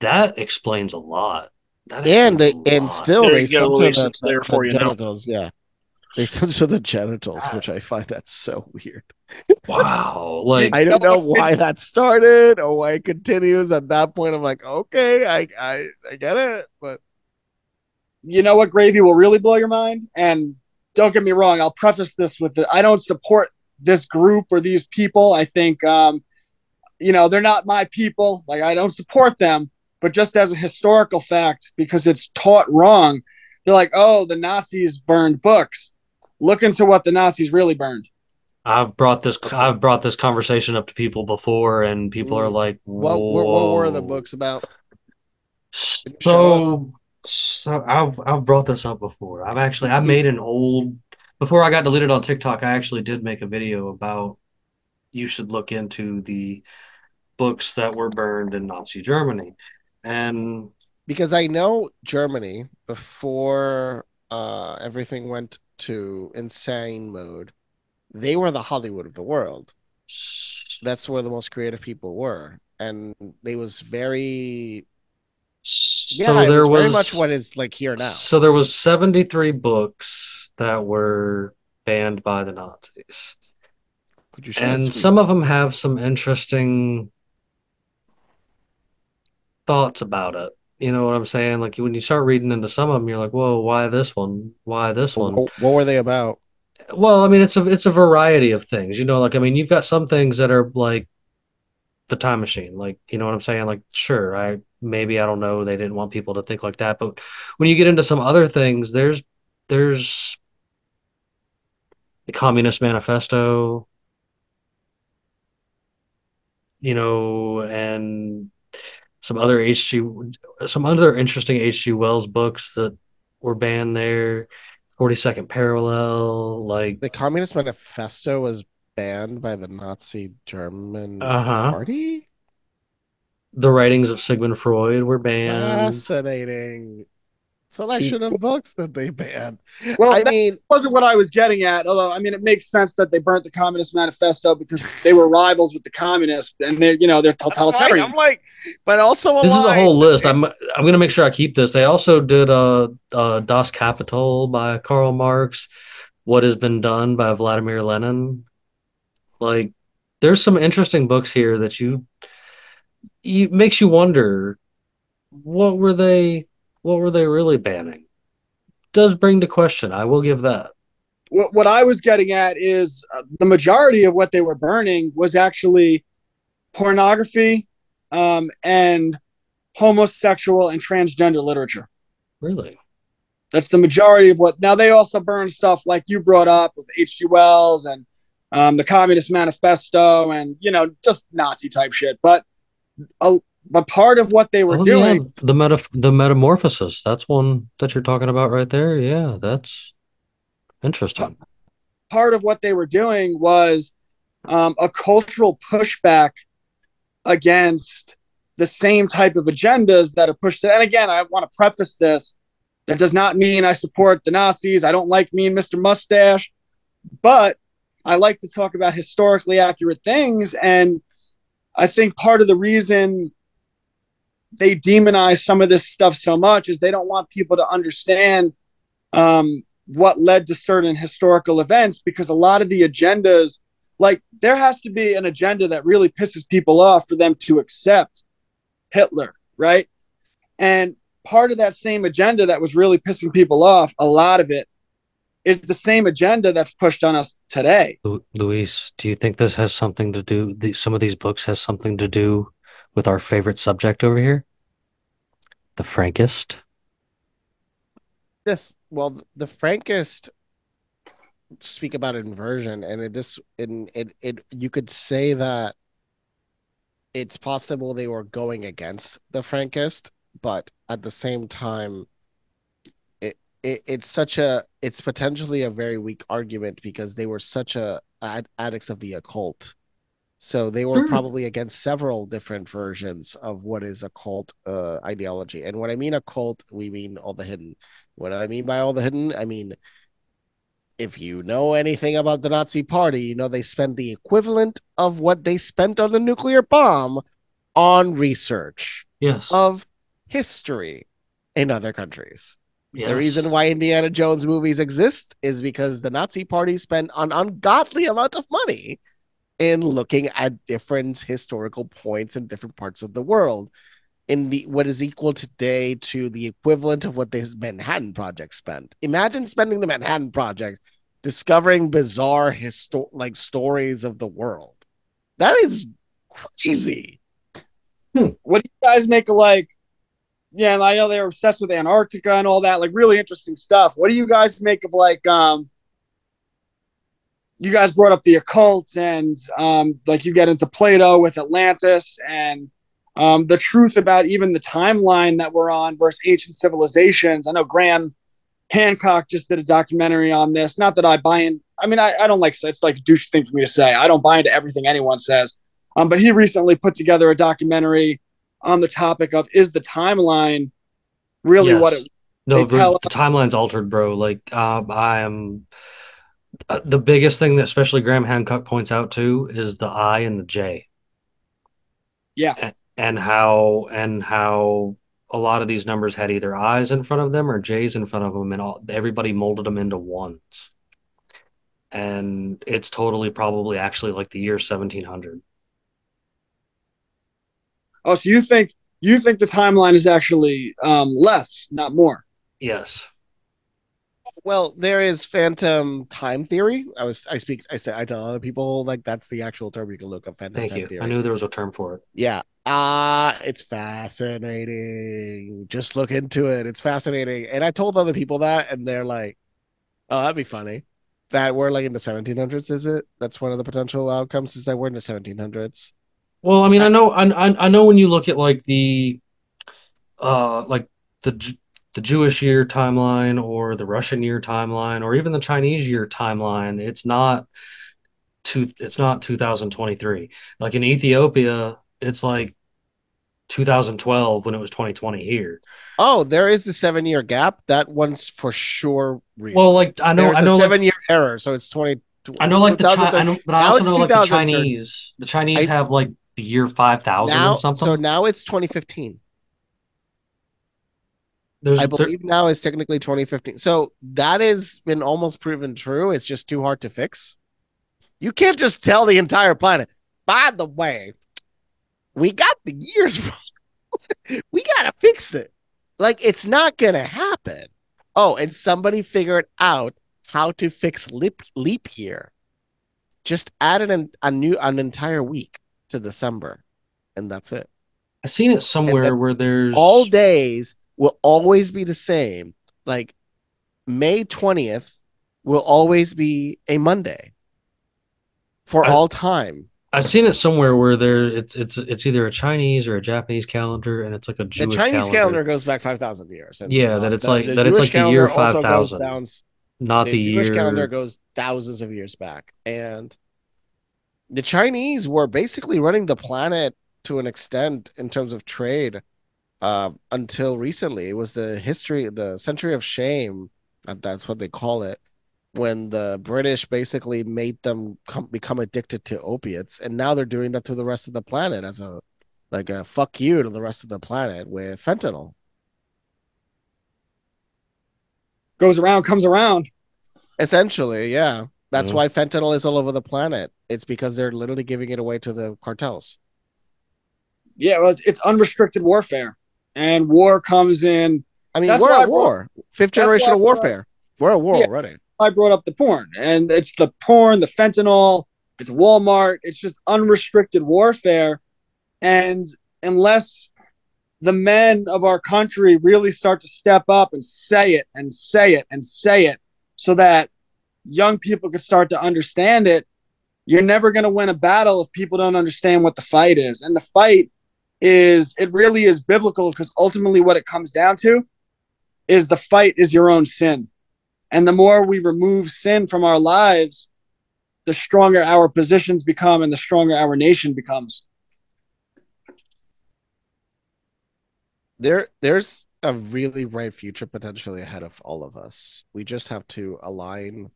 that explains a lot that And they explains and lot. still There they you go, censor the, the, the you now. genitals. Yeah, they censor the genitals, ah. which I find that so weird. wow [laughs] like I don't know why [laughs] that started or why it continues. At that point, I'm like, okay, I I, I get it, but you know what gravy will really blow your mind and don't get me wrong i'll preface this with the i don't support this group or these people. I think um you know they're not my people. Like i don't support them. But just as a historical fact because it's taught wrong they're like oh the nazis burned books. Look into what the nazis really burned. I've brought this i've brought this conversation up to people before and people are Mm. like what what, what were the books about? So, so I've I've brought this up before. I've actually I made an old before I got deleted on TikTok. I actually did make a video about you should look into the books that were burned in Nazi Germany, and Because I know Germany before uh everything went to insane mode. They were the Hollywood of the world. That's where the most creative people were, and they was very yeah. it there was, very was much what is like here now. So there was 73 books that were banned by the Nazis. Could you and sweet- some of them have some interesting thoughts about it. You know what I'm saying? Like when you start reading into some of them, you're like, "Whoa, why this one? Why this one?" What, what were they about? Well, I mean, it's a it's a variety of things. You know, like I mean, you've got some things that are like the time machine. Like, you know what I'm saying? Like, sure, I maybe I don't know, they didn't want people to think like that, but when you get into some other things, there's there's the Communist Manifesto, you know, and some other H.G. some other interesting H.G. Wells books that were banned there. 42nd Parallel, like The Communist Manifesto was banned by the Nazi German uh-huh. party. The writings of Sigmund Freud were banned. Fascinating selection of books that they banned. well I that mean, wasn't what i was getting at although i mean it makes sense that they burnt the communist manifesto because they were rivals with the communists and they're you know they're that's fine. totalitarian I'm like, but also This is a whole list. I'm I'm gonna make sure I keep this. They also did uh, uh Das Kapital by Karl Marx, What Has Been Done by Vladimir Lenin. Like, there's some interesting books here that you you makes you wonder what were they what were they really banning? Does bring to question. I will give that. what, what I was getting at is uh, the majority of what they were burning was actually pornography um, and homosexual and transgender literature. Really? That's the majority of what. Now they also burn stuff like you brought up with H.G. Wells and um, the Communist Manifesto and you know just Nazi type shit. But a, but part of what they were Oh, doing, yeah, the meta the metamorphosis. That's one that you're talking about right there. Yeah, that's interesting. part of what they were doing was um, a cultural pushback against the same type of agendas that are pushed. And again, I want to preface this. That does not mean I support the Nazis. I don't like me and Mr. Mustache, but I like to talk about historically accurate things. And I think part of the reason they demonize some of this stuff so much is they don't want people to understand um, what led to certain historical events because a lot of the agendas, like there has to be an agenda that really pisses people off for them to accept Hitler, right? And part of that same agenda that was really pissing people off, a lot of it is the same agenda that's pushed on us today. Lu- Luis, do you think this has something to do? The, some of these books has something to do with our favorite subject over here, the Frankist. This well, the Frankist speak about inversion, and it this in it it you could say that it's possible they were going against the Frankist, but at the same time, it, it it's such a it's potentially a very weak argument because they were such a ad- addicts of the occult. So they were Sure. probably against several different versions of what is occult uh, ideology. And when I mean occult, we mean all the hidden. What I mean by all the hidden, I mean if you know anything about the Nazi party, you know they spend the equivalent of what they spent on the nuclear bomb on research Yes. of history in other countries. Yes. The reason why Indiana Jones movies exist is because the Nazi party spent an ungodly amount of money in looking at different historical points in different parts of the world in the what is equal today to the equivalent of what the Manhattan Project spent. Imagine spending the Manhattan Project discovering bizarre histo- like stories of the world. That is crazy. Hmm. What do you guys make of like, yeah, and I know they were obsessed with Antarctica and all that, like really interesting stuff. What do you guys make of like, um, you guys brought up the occult and um, like you get into Plato with Atlantis and um, the truth about even the timeline that we're on versus ancient civilizations. I know Graham Hancock just did a documentary on this. Not that I buy in. I mean, I, I don't like it's like a douche thing for me to say. I don't buy into everything anyone says. Um, but he recently put together a documentary on the topic of is the timeline really Yes. what it No, the, the timeline's altered, bro. Like, um, I am uh, the biggest thing that especially Graham Hancock points out too is the I and the J. Yeah. A- and how and how a lot of these numbers had either I's in front of them or J's in front of them, and all everybody molded them into ones. And it's totally probably actually like the year seventeen hundred. Oh so you think you think the timeline is actually um, less not more Yes. Well, there is phantom time theory. I was I speak I say I tell other people like that's the actual term you can look up phantom Thank time you. theory. I knew there was a term for it. Yeah. Uh it's fascinating. Just look into it. It's fascinating. And I told other people that and they're like, "Oh, that'd be funny." That we're like in the 1700s, is it? That's one of the potential outcomes is that we're in the 1700s. Well, I mean, I know, I, I know when you look at like the, uh, like the the Jewish year timeline or the Russian year timeline or even the Chinese year timeline, it's not two, it's not 2023. Like in Ethiopia, it's like 2012 when it was 2020 here. Oh, there is the 7-year gap. That one's for sure real. Well, like I know, There's I a know, like, 7-year error, so it's 20 I know, like the Chi- 2030 I know, but I Now also it's know like the Chinese, the Chinese I- have like the year 5000 now and something. so now it's 2015. There's I there- believe now is technically 2015. So that has been almost proven true. It's just too hard to fix. You can't just tell the entire planet. By the way, we got the years [laughs] wrong. we gotta fix it. Like it's not gonna happen. Oh, and somebody figured out how to fix leap leap year. Just add an a new an entire week to December, and that's it. I've seen it somewhere where there's All days will always be the same. Like May twentieth will always be a Monday for I- all time. I've seen it somewhere where there it's it's it's either a Chinese or a Japanese calendar, and it's like a The Chinese calendar. goes back five thousand years. and, Yeah, um, that it's the- like- the that it's like the year calendar goes 5000. not the, the, Jewish year. calendar goes thousands of years back, and the Chinese were basically running the planet to an extent in terms of trade uh, until recently. It was the history, the century of shame. uh, That's what they call it. When the British basically made them come, become addicted to opiates, and now they're doing that to the rest of the planet as a like a fuck you to the rest of the planet with fentanyl. Goes around, comes around. Essentially, yeah. That's Mhm. why fentanyl is all over the planet. It's because they're literally giving it away to the cartels. Yeah, well, it's, it's unrestricted warfare, and war comes in. I mean, That's we're why I at brought- war. Fifth generation I of brought- warfare. We're at war Yeah. already. I brought up the porn, and it's the porn, the fentanyl, it's Walmart, it's just unrestricted warfare. And unless the men of our country really start to step up and say it and say it and say it so that young people can start to understand it, you're never going to win a battle if people don't understand what the fight is. And the fight is, it really is biblical because ultimately what it comes down to is the fight is your own sin. And the more we remove sin from our lives, the stronger our positions become and the stronger our nation becomes. There, there's a really bright future potentially ahead of all of us. We just have to align,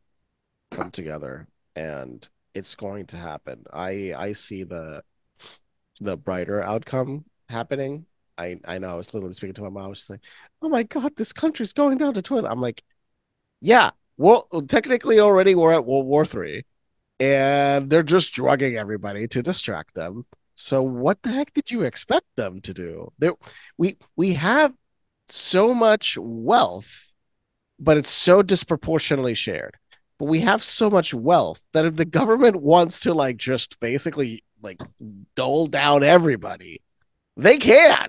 come together, and it's going to happen. I I see the the brighter outcome happening. I I know I was literally speaking to my mom. Was like, "Oh my god, this country's going down to toilet." I'm like, "Yeah, well, technically already we're at World War Three, and they're just drugging everybody to distract them. So what the heck did you expect them to do? There, we we have so much wealth, but it's so disproportionately shared. But we have so much wealth that if the government wants to like just basically like dole down everybody, they can.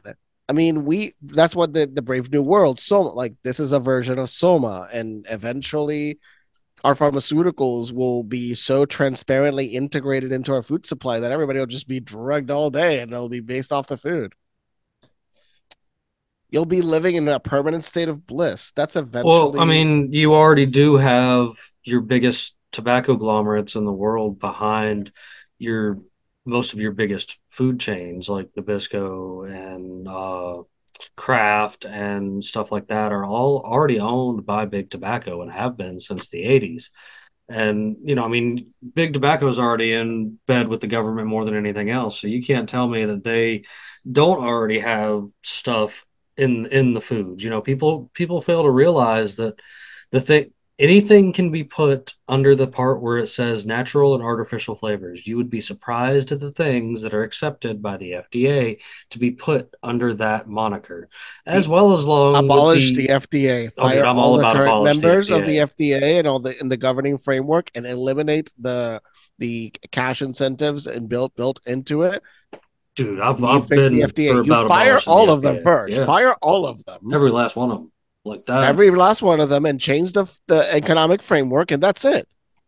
I mean, we that's what the, the Brave New World Soma like this is a version of Soma, and eventually our pharmaceuticals will be so transparently integrated into our food supply that everybody will just be drugged all day and it'll be based off the food. You'll be living in a permanent state of bliss. That's eventually Well, I mean, you already do have your biggest tobacco conglomerates in the world behind your most of your biggest food chains like Nabisco and uh, Kraft and stuff like that are all already owned by Big Tobacco and have been since the 80s. And, you know, I mean, Big Tobacco is already in bed with the government more than anything else. So you can't tell me that they don't already have stuff in in the foods. You know, people people fail to realize that the thing anything can be put under the part where it says natural and artificial flavors. You would be surprised at the things that are accepted by the FDA to be put under that moniker, as well as long abolish the- the, FDA, Oh, fire I'm all, all the about current abolish the members of the FDA. And all the in the governing framework and eliminate the the cash incentives and built built into it. dude. I've, I've been the for FDA. You fire all of them first. Yeah. Fire all of them. every last one of them like that. every last one of them and change the the economic framework and that's it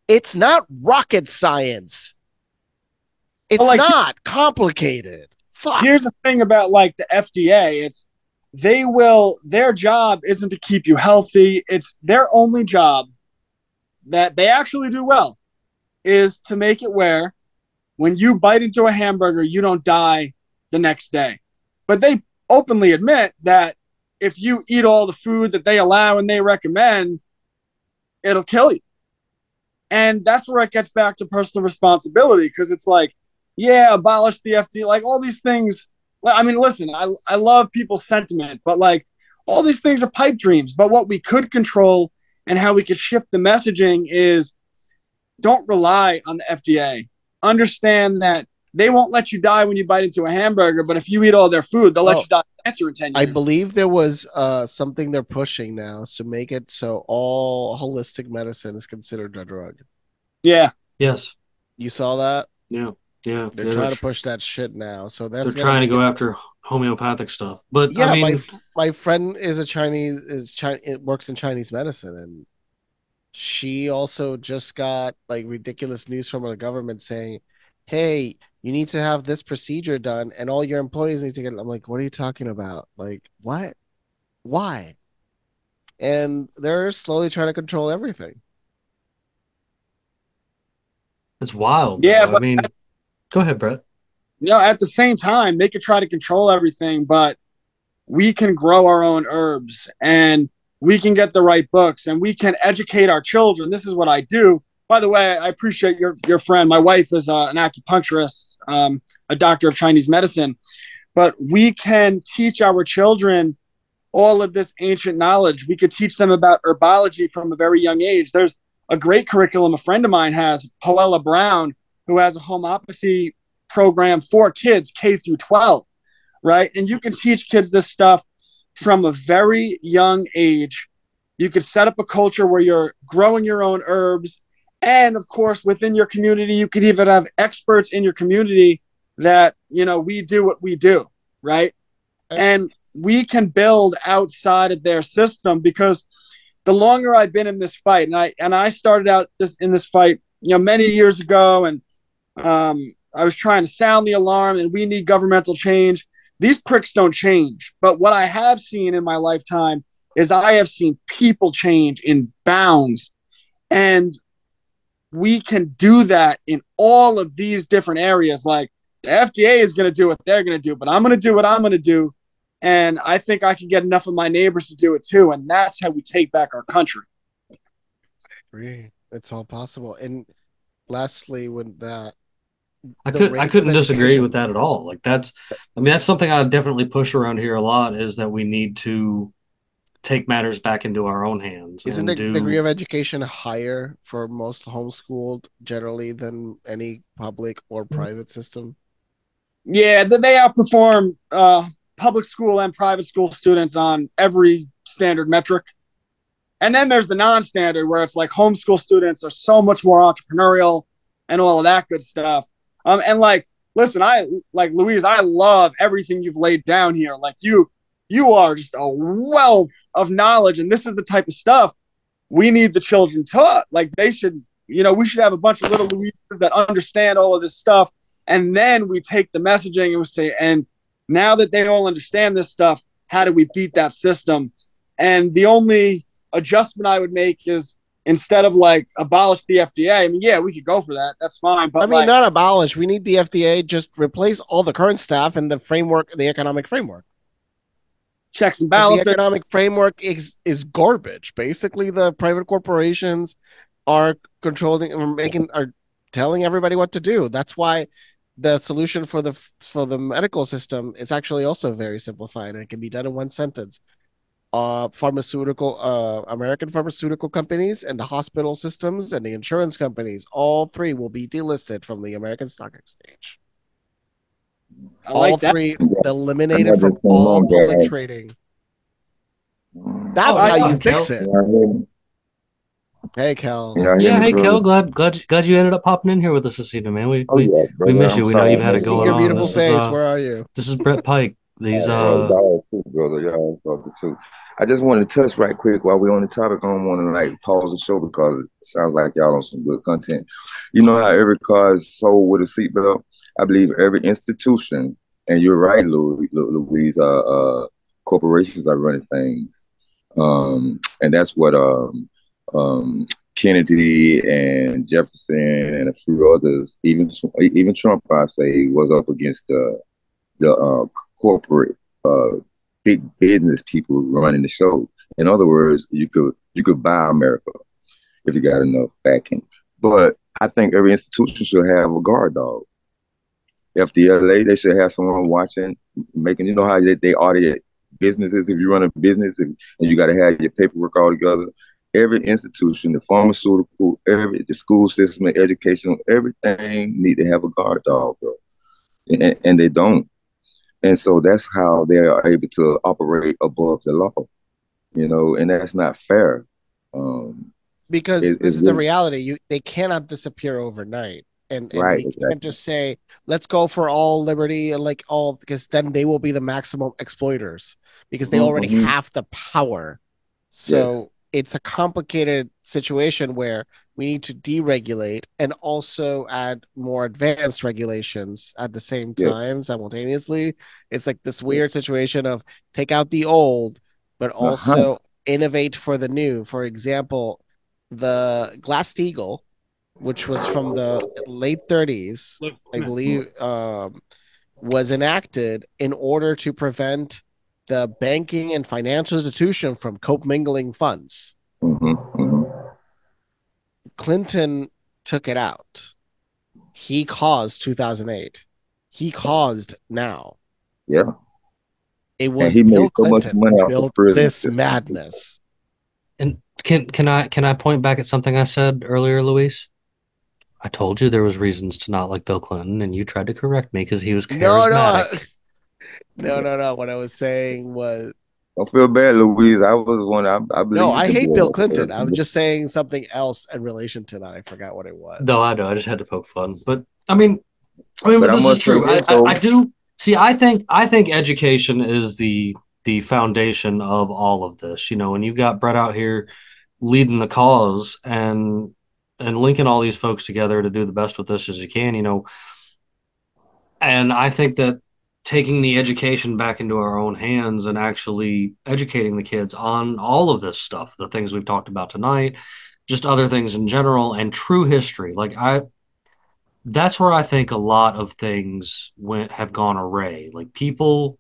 it's not rocket science it's Well, like- not complicated Fuck. Here's the thing about like the FDA, it's they will their job isn't to keep you healthy. It's their only job that they actually do well is to make it where when you bite into a hamburger, you don't die the next day. But they openly admit that if you eat all the food that they allow and they recommend, it'll kill you. And that's where it gets back to personal responsibility because it's like, yeah, abolish the FDA, like all these things. I mean, listen, I, I love people's sentiment, but like all these things are pipe dreams. But what we could control and how we could shift the messaging is don't rely on the FDA. Understand that they won't let you die when you bite into a hamburger, but if you eat all their food, they'll let Oh. you die of cancer in ten years. I believe there was uh something they're pushing now to make it so all holistic medicine is considered a drug. Yeah, Yes. You saw that? Yeah. Yeah. They're yeah, trying they're, to push that shit now. So that's they're trying to go it- after homeopathic stuff. But Yeah, I mean, my my friend is a Chinese is China it works in Chinese medicine and she also just got like ridiculous news from the government saying, "Hey, you need to have this procedure done and all your employees need to get it." I'm like, "What are you talking about? Like, what? Why?" And they're slowly trying to control everything. it's wild. Yeah, though. I but- mean, go ahead, Brett. you know, at the same time, they could try to control everything, but we can grow our own herbs and we can get the right books and we can educate our children. This is what I do. By the way, I appreciate your your friend. My wife is uh, an acupuncturist, um, a doctor of Chinese medicine, but we can teach our children all of this ancient knowledge. We could teach them about herbology from a very young age. There's a great curriculum a friend of mine has, Poella Brown, who has a homeopathy program for kids K through 12, right? And you can teach kids this stuff from a very young age. You could set up a culture where you're growing your own herbs. And of course, within your community, you could even have experts in your community that, you know, we do what we do, right? And we can build outside of their system because the longer I've been in this fight, and I and I started out this in this fight, you know, many years ago, and um, I was trying to sound the alarm, and we need governmental change. These pricks don't change, but what I have seen in my lifetime is I have seen people change in bounds, and we can do that in all of these different areas. Like the FDA is going to do what they're going to do, but I'm going to do what I'm going to do. And I think I can get enough of my neighbors to do it too. And that's how we take back our country. I Agree. It's all possible. And lastly, when that I could I couldn't disagree education- with that at all. Like that's I mean that's something I definitely push around here a lot is that we need to take matters back into our own hands Isn't the do degree of education higher for most homeschooled generally than any public or Mm-hmm. private system? Yeah, they outperform uh, public school and private school students on every standard metric. And then there's the non standard where it's like homeschool students are so much more entrepreneurial and all of that good stuff. Um, and like, listen, I like Luis, I love everything you've laid down here. Like, you, you are just a wealth of knowledge, and this is the type of stuff we need the children taught. Like, they should, you know, we should have a bunch of little Luises that understand all of this stuff and then we take the messaging and we say, and now that they all understand this stuff, how do we beat that system? And the only adjustment I would make is instead of like abolish the FDA. I mean, yeah, we could go for that. That's fine. But I mean, like, not abolish. We need the FDA just replace all the current staff and the framework, the economic framework. Checks and balances. The economic framework is is garbage. Basically, the private corporations are controlling and making are telling everybody what to do. That's why the solution for the for the medical system is actually also very simplified and it can be done in one sentence. Uh, pharmaceutical, uh, American pharmaceutical companies and the hospital systems and the insurance companies, all three will be delisted from the American Stock Exchange. I all like that. three eliminated from all home, Dad. public trading. That's Oh, how yeah, you fix Kell. it. Y'all hear me? Hey, Kell. Y'all Yeah, hey? Kell, glad glad glad you ended up popping in here with us this evening, man. We, Oh, we yeah, we miss I'm you. We know you've had I it see going your on. beautiful This is, face. uh, Where are you? This is Brett Pike. These uh y'all too, brother. Y'all brother too. I just wanted to touch right quick while we're on the topic. I don't want to like pause the show because it sounds like y'all on some good content. You know how every car is sold with a seatbelt? I believe every institution, and you're right, Louis, Luis, uh, uh, corporations are running things. Um, and that's what um, um, Kennedy and Jefferson and a few others, even even Trump, I say, was up against the the uh, corporate uh, big business people running the show. In other words, you could you could buy America if you got enough backing. But I think every institution should have a guard dog. FDLA, they should have someone watching, making you know how they, they audit businesses. If you run a business and, and you got to have your paperwork all together, every institution, the pharmaceutical, every the school system, the educational, everything need to have a guard dog, bro. and, and they don't. And so that's how they are able to operate above the law, you know, and that's not fair. Um, because It- this is the reality. You they cannot disappear overnight. And, and Right, we exactly. can't just say, let's go for all liberty and like all because then they will be the maximum exploiters because they already Mhm. have the power. So it's a complicated situation where we need to deregulate and also add more advanced regulations at the same Yeah. time simultaneously. It's like this weird situation of take out the old, but Uh-huh. also innovate for the new. For example, the Glass Steagall, which was from the late 30s, I believe, um, was enacted in order to prevent the banking and financial institution from commingling funds. mhm, mhm. Clinton took it out. He caused 2008. He caused now. Yeah. It was he made Bill so much money who off the built prison this system. madness. And can can I can I point back at something I said earlier, Luis? I told you there was reasons to not like Bill Clinton, and you tried to correct me because he was No, no, charismatic. [laughs] no, no, no. What I was saying was Don't feel bad, Luis. I was one. I, I believe no. I hate Bill. Clinton. I was just saying something else in relation to that. I forgot what it was. No, I know. I just had to poke fun, but I mean, I mean, But but this is true. I, I, I do see. I think I think education is the the foundation of all of this. You know, when you've got Brett out here leading the cause and and linking all these folks together to do the best with this as you can. You know, and I think that taking the education back into our own hands and actually educating the kids on all of this stuff, the things we've talked about tonight, just other things in general, and true history. Like I, that's where I think a lot of things went have gone array. Like people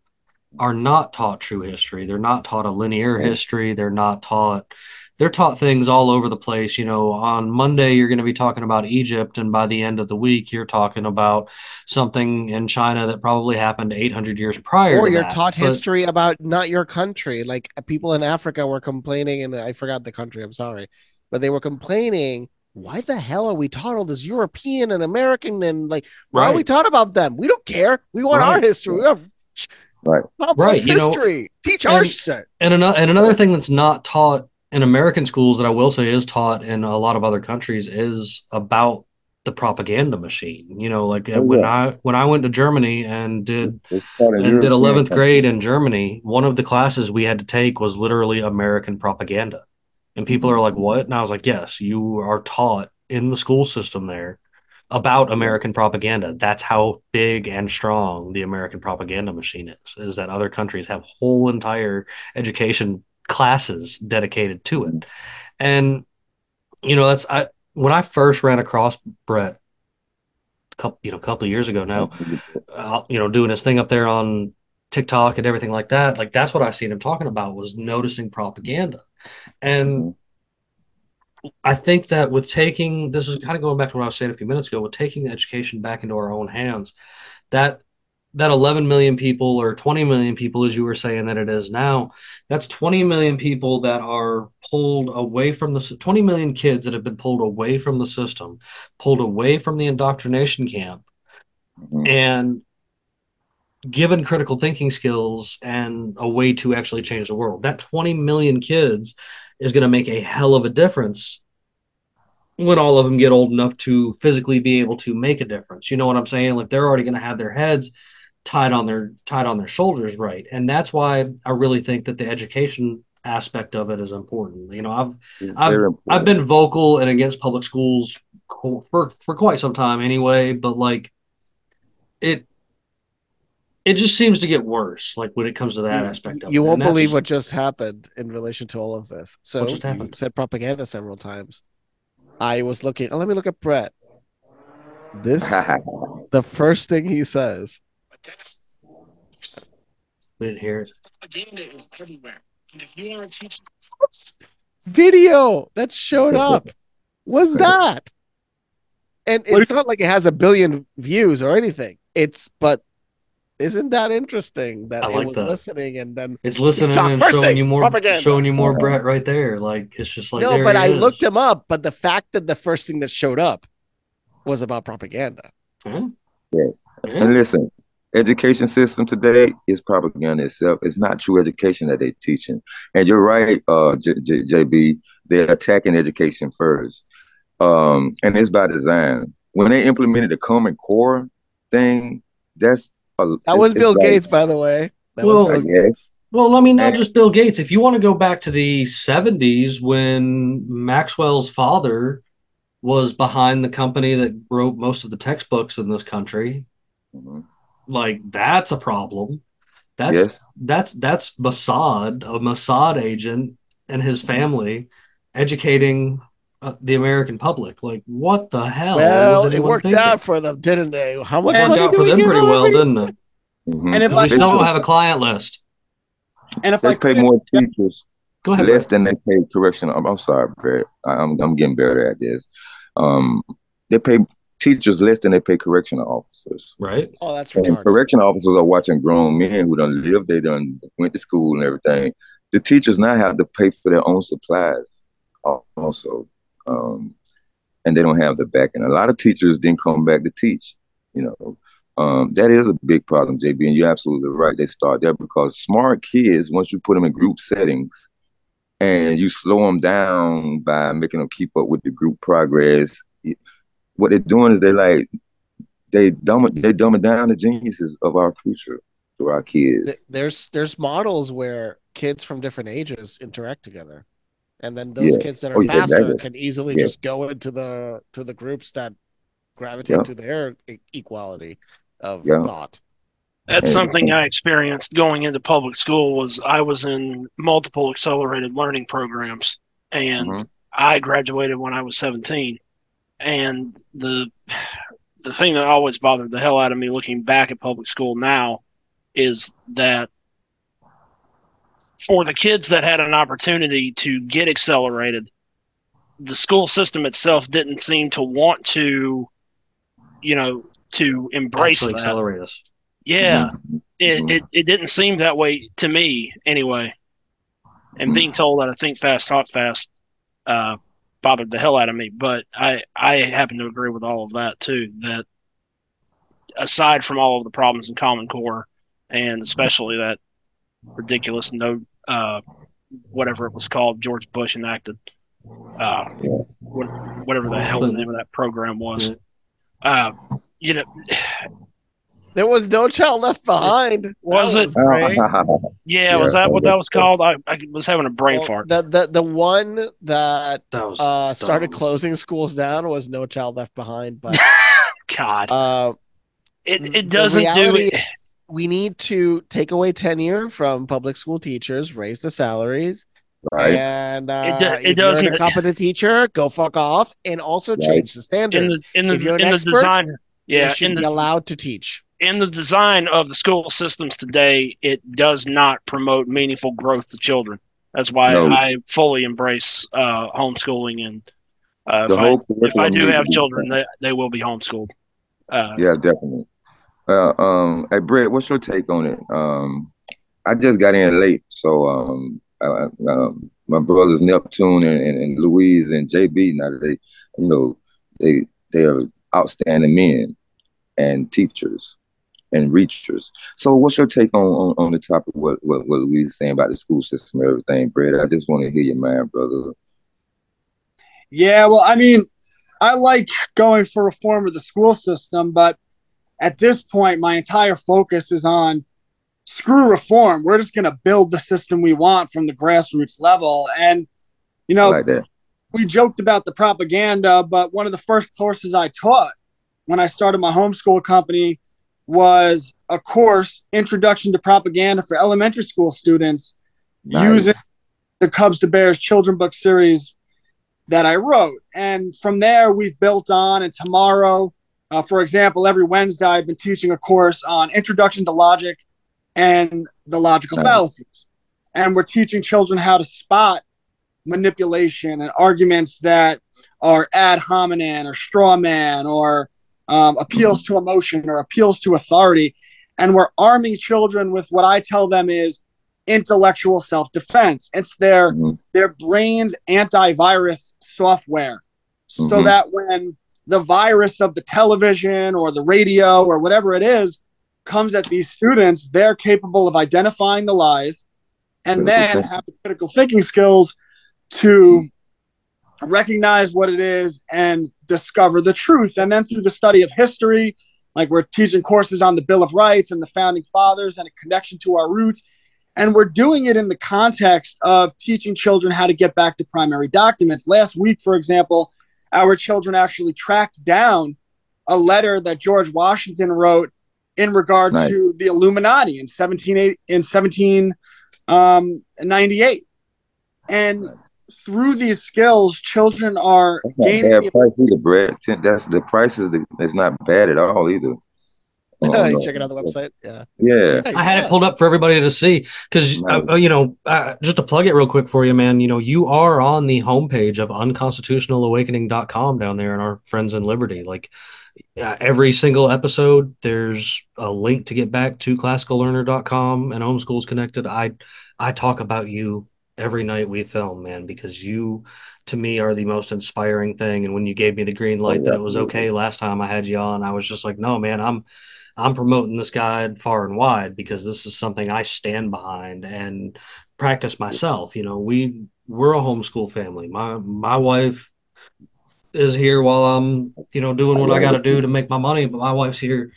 are not taught true history. They're not taught a linear history. They're not taught. They're taught things all over the place. You know, on Monday you're going to be talking about Egypt, and by the end of the week you're talking about something in China that probably happened 800 years prior. or to you're that. taught But- history about not your country. Like people in Africa were complaining, and I forgot the country. I'm sorry, but they were complaining. Why the hell are we taught all this European and American and like why are we taught about them? We don't care. We want our history. We want Right. complex Right, you know, history. Teach our and- shit. and another and another thing that's not taught in American schools that I will say is taught in a lot of other countries is about the propaganda machine. You know, like uh, Oh, when yeah. I when I went to Germany and did and did 11th grade in Germany, one of the classes we had to take was literally American propaganda. And people are like, "What?" And I was like, "Yes, you are taught in the school system there about American propaganda. That's how big and strong the American propaganda machine is. Is that other countries have whole entire education classes dedicated to it. And you know, that's I when I first ran across Brett a couple, you know, a couple of years ago now, uh, you know, doing his thing up there on TikTok and everything like that. Like that's what I seen him talking about was noticing propaganda. And I think that with taking this is kind of going back to what I was saying a few minutes ago, with taking education back into our own hands, that that 11 million people or 20 million people, as you were saying that it is now, that's 20 million people that are pulled away from the 20 million kids that have been pulled away from the system, pulled away from the indoctrination camp, Mhm. and given critical thinking skills and a way to actually change the world. That 20 million kids is going to make a hell of a difference when all of them get old enough to physically be able to make a difference. You know what I'm saying? Like they're already going to have their heads tied on their tied on their shoulders right. And that's why I really think that the education aspect of it is important. You know, I've It's I've very I've been vocal and against public schools for for quite some time anyway, but like it it just seems to get worse like when it comes to that You- aspect of it. you it. won't believe what just happened in relation to all of this. So What just you said propaganda several times. I was looking. Oh, let me look at Brett. This [laughs] the first thing he says. We didn't hear it. Propaganda is everywhere. And if you aren't teaching video that showed [laughs] up was that and it's not like it has a billion views or anything it's but isn't that interesting that I it was that. listening and then It's listening TikTok, and showing thing, you more propaganda. showing you more. Brett right there. Like it's just like no there but i is. looked him up but the fact that the first thing that showed up was about propaganda Huh? And listen, education system today is propaganda itself. It's not true education that they're teaching. And you're right, uh, J- J- JB. They're attacking education first, um, and it's by design. When they implemented the Common Core thing, that's a, That was Bill like- Gates, by the way. That Well, was Bill Gates. Well, I mean, not just Bill Gates. If you want to go back to the 70s when Maxwell's father was behind the company that wrote most of the textbooks in this country, Mhm. Like that's a problem. That's Yes. that's that's Mossad, a Mossad agent and his family educating uh, the American public. Like, what the hell? Well, was it worked thinking? out for them, didn't they? How much It worked out for them pretty well, every- didn't it? Mhm. And if We I still don't have a client list. And if I pay more teachers Go ahead. less Brett. than they pay correctional. I'm, I'm sorry, Brett. I- I'm I'm getting better at this. Um, they pay teachers less than they pay correctional officers. Right? Oh, that's And correctional officers are watching grown men who done lived, they done went to school and everything. The teachers now have to pay for their own supplies also. Um, and they don't have the backing. A lot of teachers didn't come back to teach, you know. Um, that is a big problem, JB, and you're absolutely right. They start there because smart kids, once you put them in group settings and you slow them down by making them keep up with the group progress, what they're doing is they like they dumb they dumb it down the geniuses of our future to our kids. There's there's models where kids from different ages interact together, and then those Yeah. kids that are Oh, yeah, faster exactly. can easily Yeah. just go into the to the groups that gravitate Yeah. to their equality of Yeah. thought. That's something I experienced going into public school was I was in multiple accelerated learning programs and Mhm. I graduated when I was 17 and the the thing that always bothered the hell out of me looking back at public school now is that for the kids that had an opportunity to get accelerated the school system itself didn't seem to want to you know to embrace Actually that accelerate us. yeah Mhm. it, Mhm. it it didn't seem that way to me anyway. And being told that I think fast, talk fast, uh, bothered the hell out of me. But I I happen to agree with all of that too. That aside from all of the problems in Common Core, and especially that ridiculous no uh, whatever it was called George Bush enacted, uh, whatever the hell the name of that program was. Uh, you know, There was no child left behind. Was That it? great. [laughs] yeah, was that what that was called? I, I was having a brain Well, fart. The, the the one that That uh started closing schools down was No Child Left Behind, but [laughs] God, uh it it doesn't do reality it. is we need to take away tenure from public school teachers, raise the salaries, right. and uh, do- it if you're an doesn't- incompetent teacher, go fuck off, and also Right. change the in standards. the in the If you're an in the expert, design. you Yeah, should in be the allowed to teach. In the design of the school systems today, it does not promote meaningful growth to children. That's why No. I fully embrace uh, homeschooling, and uh, if, I, if I do have children, they, they will be homeschooled. Uh, Yeah, definitely. Uh, um, hey, Brett, what's your take on it? Um, I just got in late, so um, uh, um, my brothers Neptune and, and, and Luis and JB now they, you know, they they are outstanding men and teachers and reachers. So, what's your take on on, on the topic? What, what what Luis is saying about the school system and everything, Brett? I just want to hear your mind, brother. Yeah, well, I mean, I like going for reform of the school system, but at this point, my entire focus is on screw reform. We're just going to build the system we want from the grassroots level. And, you know, like that. we joked about the propaganda, but one of the first courses I taught when I started my homeschool company was a course, Introduction to Propaganda for Elementary School Students, Nice. using the Cubs to Bears children book series that I wrote. And from there, we've built on. And tomorrow, uh, for example, every Wednesday, I've been teaching a course on Introduction to Logic and the logical Nice. fallacies. And we're teaching children how to spot manipulation and arguments that are ad hominem or straw man or um, appeals to emotion or appeals to authority. And we're arming children with what I tell them is intellectual self-defense. It's their Mhm. their brain's antivirus software, so Mhm. that when the virus of the television or the radio or whatever it is comes at these students, they're capable of identifying the lies and then have the critical thinking skills to recognize what it is and discover the truth. And then through the study of history, like we're teaching courses on the Bill of Rights and the founding fathers and a connection to our roots. And we're doing it in the context of teaching children how to get back to primary documents. Last week, for example, our children actually tracked down a letter that George Washington wrote in regard Right. to the Illuminati in 17 in 1798. Um, and through these skills, children are That's not gaining bad the price either, Brett. Ten- That's the price is the, it's not bad at all either. [laughs] You check it out the website. Yeah. Yeah. I had it pulled up for everybody to see because uh, you know uh, just to plug it real quick for you, man. You know you are on the homepage of unconstitutionalawakening.com down there in our Friends in Liberty. Like uh, every single episode, there's a link to get back to classicallearner.com and Homeschools Connected. I I talk about you every night we film, man, because you to me are the most inspiring thing. And when you gave me the green light that it was okay last time I had you on, I was just like, no, man, I'm I'm promoting this guy far and wide because this is something I stand behind and practice myself. You know, we we're a homeschool family. My my wife is here while I'm, you know, doing what I got to do to make my money, but my wife's here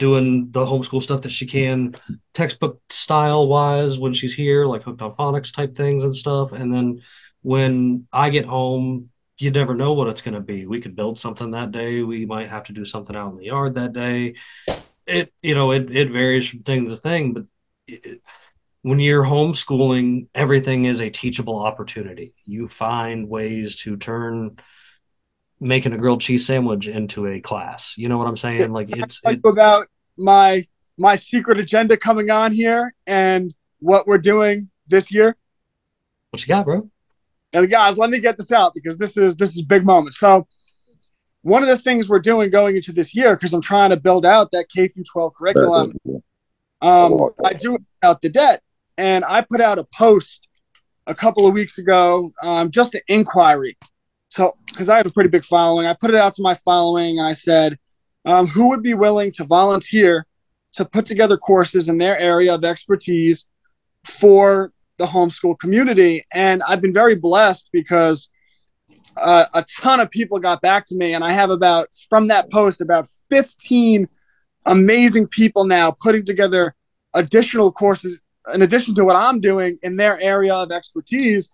doing the homeschool stuff that she can textbook style wise when she's here, like hooked on phonics type things and stuff. And then when I get home, you never know what it's going to be. We could build something that day. We might have to do something out in the yard that day. It, you know, it, it varies from thing to thing, but it, when you're homeschooling, everything is a teachable opportunity. You find ways to turn making a grilled cheese sandwich into a class. You know what I'm saying? Like it's like it, about my my secret agenda coming on here and what we're doing this year. what you got, bro? And guys, let me get this out because this is this is big moment. So one of the things we're doing going into this year, because I'm trying to build out that K through 12 curriculum, um, I do it out the debt. And I put out a post a couple of weeks ago, um, just an inquiry. So, because I have a pretty big following, I put it out to my following and I said, um, who would be willing to volunteer to put together courses in their area of expertise for the homeschool community? And I've been very blessed because uh, a ton of people got back to me, and I have about, from that post, about 15 amazing people now putting together additional courses in addition to what I'm doing in their area of expertise.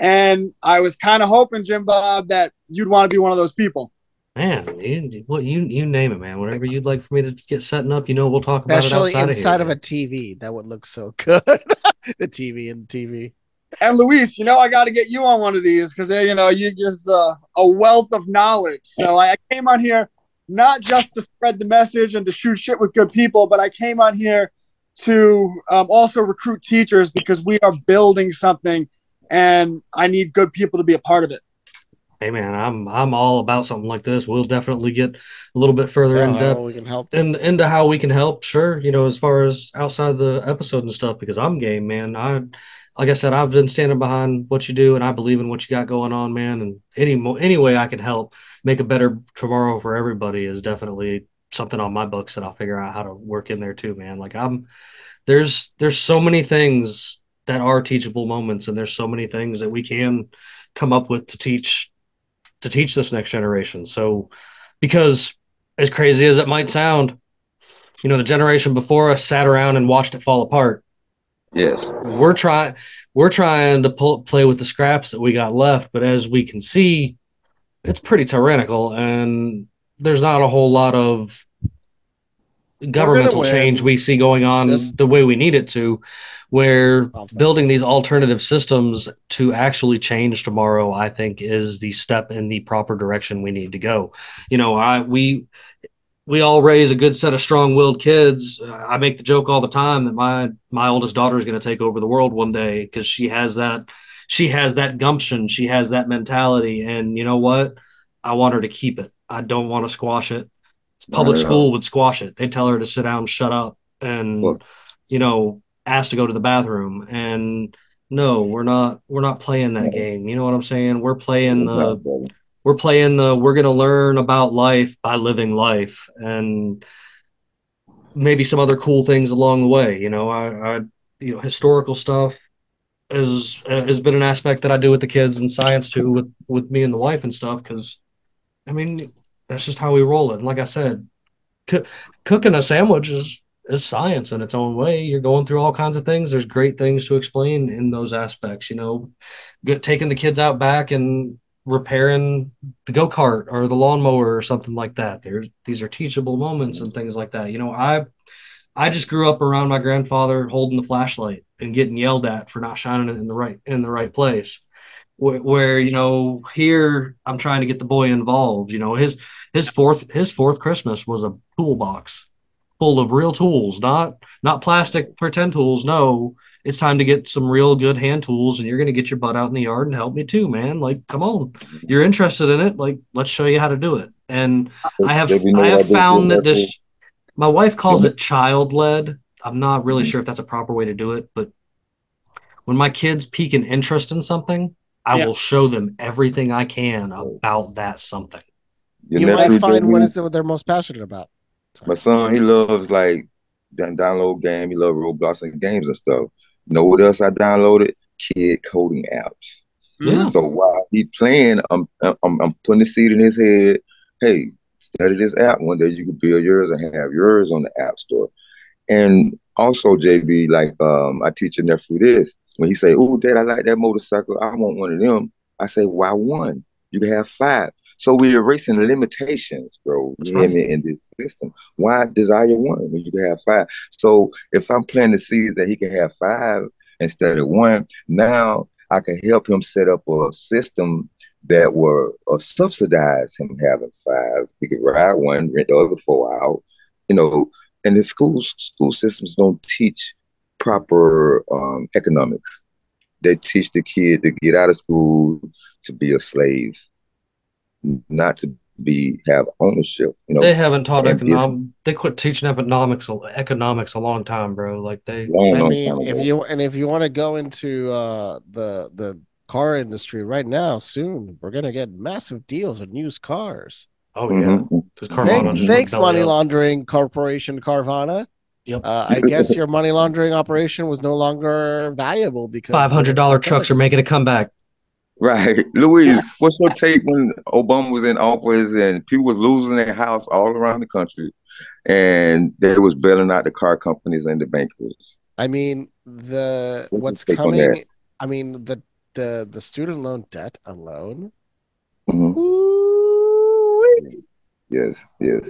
And I was kind of hoping, Jim Bob, that you'd want to be one of those people. Man, you, what you you name it, man. Whatever you'd like for me to get setting up, you know, we'll talk about Especially it outside inside of, of, a TV. That would look so good. [laughs] the TV and TV. And Luis, you know, I got to get you on one of these because, you know, you just uh, a wealth of knowledge. So I, I came on here not just to spread the message and to shoot shit with good people, but I came on here to um, also recruit teachers because we are building something and I need good people to be a part of it. Hey man, I'm I'm all about something like this. We'll definitely get a little bit further in depth we can help. and into how we can help. Sure, you know, as far as outside the episode and stuff, because I'm game, man. I like I said, I've been standing behind what you do, and I believe in what you got going on, man. And any any way I can help make a better tomorrow for everybody is definitely something on my books that I'll figure out how to work in there too, man. Like I'm there's there's so many things that are teachable moments, and there's so many things that we can come up with to teach to teach this next generation. So because as crazy as it might sound, you know, the generation before us sat around and watched it fall apart. Yes. We're trying we're trying to pull, play with the scraps that we got left, but as we can see, it's pretty tyrannical and there's not a whole lot of governmental change we see going on Just- the way we need it to where building these alternative systems to actually change tomorrow i think is the step in the proper direction we need to go. You know i we we all raise a good set of strong-willed kids. I make the joke all the time that my my oldest daughter is going to take over the world one day because she has that she has that gumption she has that mentality and you know what? I want her to keep it. I don't want to squash it. Public school would squash it. They'd tell her to sit down shut up and Look. you know ask to go to the bathroom and no we're not we're not playing that game. You know what i'm saying? We're playing the we're playing the we're going to learn about life by living life and maybe some other cool things along the way. You know i, I you know historical stuff is has been an aspect that i do with the kids and science too with with me and the wife and stuff because i mean that's just how we roll it. And like i said coo- cooking a sandwich is is science in its own way. You're going through all kinds of things. There's great things to explain in those aspects you know. Get, taking the kids out back and repairing the go-kart or the lawnmower or something like that. There's these are teachable moments and things like that. You know i i just grew up around my grandfather holding the flashlight and getting yelled at for not shining it in the right in the right place. Where, where you know here i'm trying to get the boy involved you know. His his fourth his fourth christmas was a toolbox full of real tools not not plastic pretend tools. No it's time to get some real good hand tools and you're going to get your butt out in the yard and help me too man. Like come on. You're interested in it like let's show you how to do it. And i have i I have found that that this my wife calls it child led i'm not really sure if that's a proper way to do it but when my kids peak an interest in something i Yeah. will show them everything i can about that something. Your you might find what is it they're most passionate about. My son, he loves like down- download game. He loves Roblox and games and stuff. You know what else I downloaded? Kid coding apps. Yeah. So while he playing, I'm, I'm I'm putting the seed in his head. Hey, study this app. One day you can build yours and have yours on the app store. And also, JB, like um, I teach your nephew this. When he say, "Oh, Dad, I like that motorcycle. I want one of them." I say, "Why one? You can have five. So we're erasing limitations, bro. That's You hear right. me in this system. Why desire one when you can have five? So if I'm planting the seeds that he can have five instead of one, now I can help him set up a system that will uh, subsidize him having five. He could ride one, rent the other four out. You know, and the schools school systems don't teach proper um, economics. They teach the kid to get out of school to be a slave, not to be have ownership. You know, they haven't taught and it's- economic they quit teaching economics economics a long time bro like they long, I long mean, if ago. you and if you want to go into uh, the the car industry right now, soon we're gonna get massive deals on used cars. oh yeah Mhm. because Thank- Carvana just thanks, money up. laundering corporation Carvana. Yep. Uh, I guess your money laundering operation was no longer valuable because Five hundred dollar trucks are making a comeback. Right, [laughs] Luis. What's your take when Obama was in office and people was losing their house all around the country, and they was bailing out the car companies and the bankers? I mean, the What's what's coming. I mean, the the the student loan debt alone. Mhm. Ooh-wee. Yes, yes.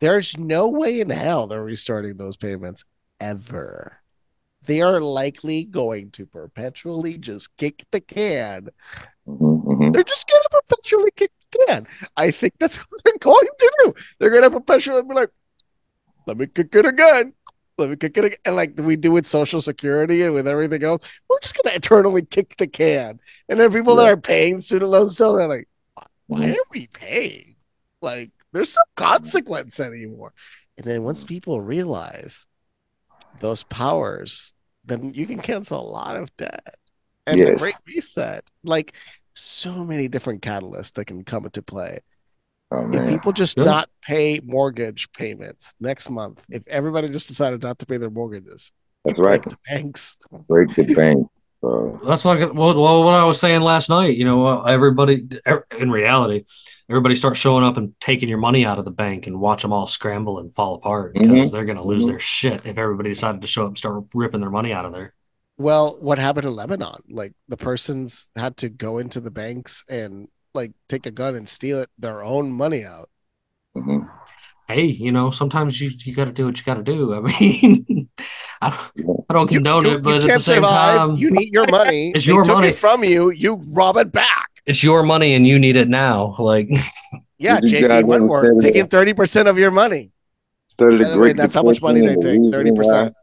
There's no way in hell they're restarting those payments ever. They are likely going to perpetually just kick the can. Mhm, mhm. They're just going to perpetually kick the can. I think that's [laughs] what they're going to do. They're going to perpetually be like, let me kick it again. Let me kick it again. And like we do with Social Security and with everything else, we're just going to eternally kick the can. And then people that are paying student loans still, they're like, why Mhm. are we paying? Like, there's no consequence anymore. And then once people realize those powers, then you can cancel a lot of debt. And the Great Reset, like so many different catalysts that can come into play. Oh If people just Good. not pay mortgage payments next month, if everybody just decided not to pay their mortgages, that's right. the banks. [laughs] Break the bank. bro. That's like well, well, what I was saying last night. You know, uh, everybody er- in reality, everybody starts showing up and taking your money out of the bank and watch them all scramble and fall apart because Mhm. they're going to lose Mhm. their shit if everybody decided to show up and start ripping their money out of there. Well, what happened in Lebanon? Like the persons had to go into the banks and like take a gun and steal it their own money out. Mhm. Hey, you know, sometimes you you got to do what you got to do. [laughs] I mean, I don't, I don't condone you- it, you but at the can't same survive. time, you need your money. It's They your took money. it from you. You rob it back. It's your money and you need it now. Like, Yeah, JP guys Wentworth say that? taking thirty percent of your money. Study the the way, Great that's how much money they take. Thirty percent.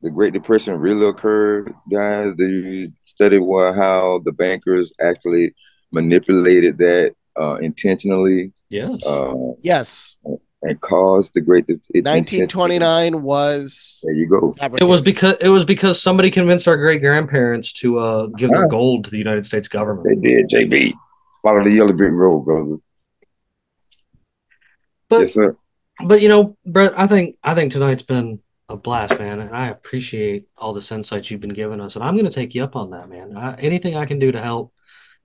The Great Depression really occurred, guys. Do you study what, how the bankers actually manipulated that uh, intentionally yes, uh, Yes, and caused the Great De- it- nineteen twenty nine was. There you go. it was because it was because somebody convinced our great grandparents to uh, give their Huh. gold to the United States government. They did, JB. follow the yellow brick road, brother. But yes, sir. but you know, Brett, I think I think tonight's been a blast, man, and I appreciate all this insights you've been giving us, and I'm going to take you up on that, man. I, anything I can do to help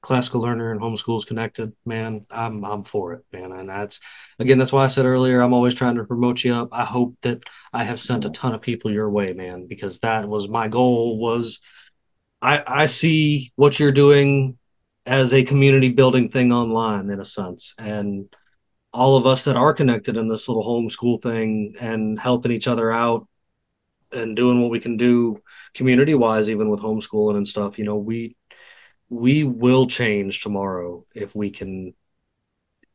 classical learner and homeschools connected, man, I'm I'm for it, man. And that's again, that's why I said earlier, I'm always trying to promote you up. I hope that I have sent a ton of people your way, man, because that was my goal. Was I I see what you're doing as a community building thing online in a sense, and all of us that are connected in this little homeschool thing and helping each other out and doing what we can do community wise even with homeschooling and stuff you know we we will change tomorrow if we can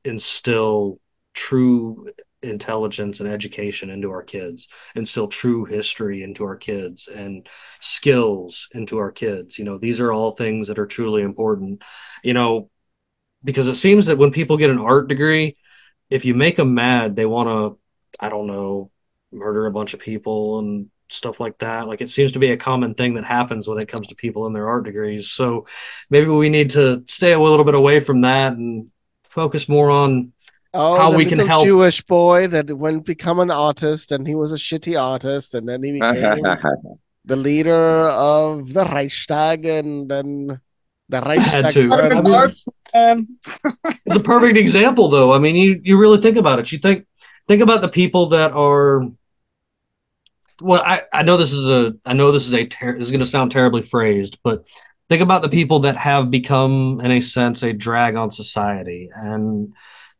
instill true intelligence and education into our kids instill true history into our kids and skills into our kids. You know these are all things that are truly important. You know because it seems that when people get an art degree if you make them mad they want to i don't know murder a bunch of people and stuff like that like it seems to be a common thing that happens when it comes to people in their art degrees so maybe we need to stay a little bit away from that and focus more on Oh, How we can help. Jewish boy that went become an artist, and he was a shitty artist, and then he became [laughs] the leader of the Reichstag, and then the [laughs] Reichstag. to. burned. I mean- Um, it's a perfect example though i mean you you really think about it you think think about the people that are well i i know this is a i know this is a ter- this is going to sound terribly phrased but think about the people that have become in a sense a drag on society and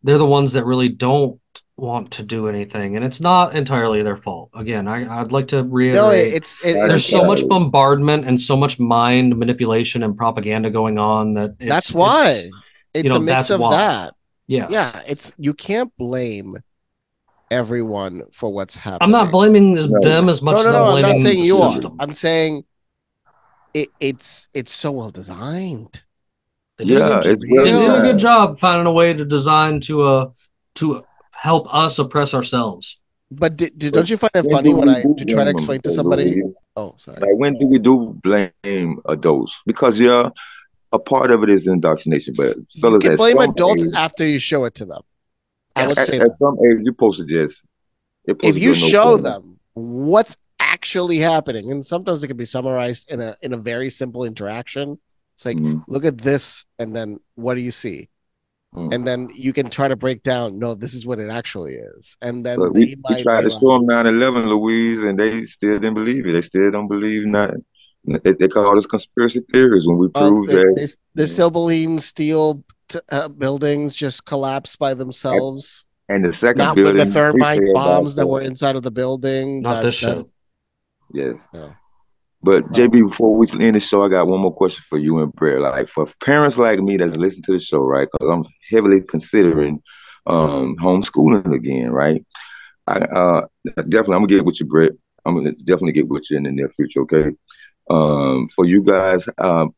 they're the ones that really don't want to do anything and it's not entirely their fault again i i'd like to reiterate no, it- it's it, there's it's, so much bombardment and so much mind manipulation and propaganda going on that it's, that's why it's know, a mix of why. that. yeah Yeah, it's you can't blame everyone for what's happening. I'm not blaming this- No. them as much No, no, as no. I'm I'm not saying the you are. system. I'm saying it, it's it's so well designed. They do a Yeah, good- it's they well do a good job finding a way to design to uh to help us oppress ourselves. But did, did, don't you find it When funny when I to try to explain to somebody? Oh, sorry. Like when do we do blame adults? Because yeah, a part of it is indoctrination, but You can blame adults age- after you show it to them. I would at, say at some age, you're supposed to just. if you do no show them what's actually happening, and sometimes it can be summarized in a in a very simple interaction. It's like, Mhm, look at this, and then what do you see? mhm. And then you can try to break down. No, this is what it actually is, and then But they we, we might tried to show them realize- 9/11, Luis, and they still didn't believe it. They still don't believe nothing. They, they call us conspiracy theories when we Oh, prove they, that. they, they still believe steel t- uh, buildings just collapse by themselves, And the second not with the we thermite bombs that were inside of the building. Not that- this that's- show. Yes. No. But. JB, before we end the show, I got one more question for you and Brett. Like for parents like me that listen to the show, right? Because I'm heavily considering um, homeschooling again, right? I uh, definitely I'm gonna get with you, Brett. I'm gonna definitely get with you in the near future, okay? Um, for you guys, um,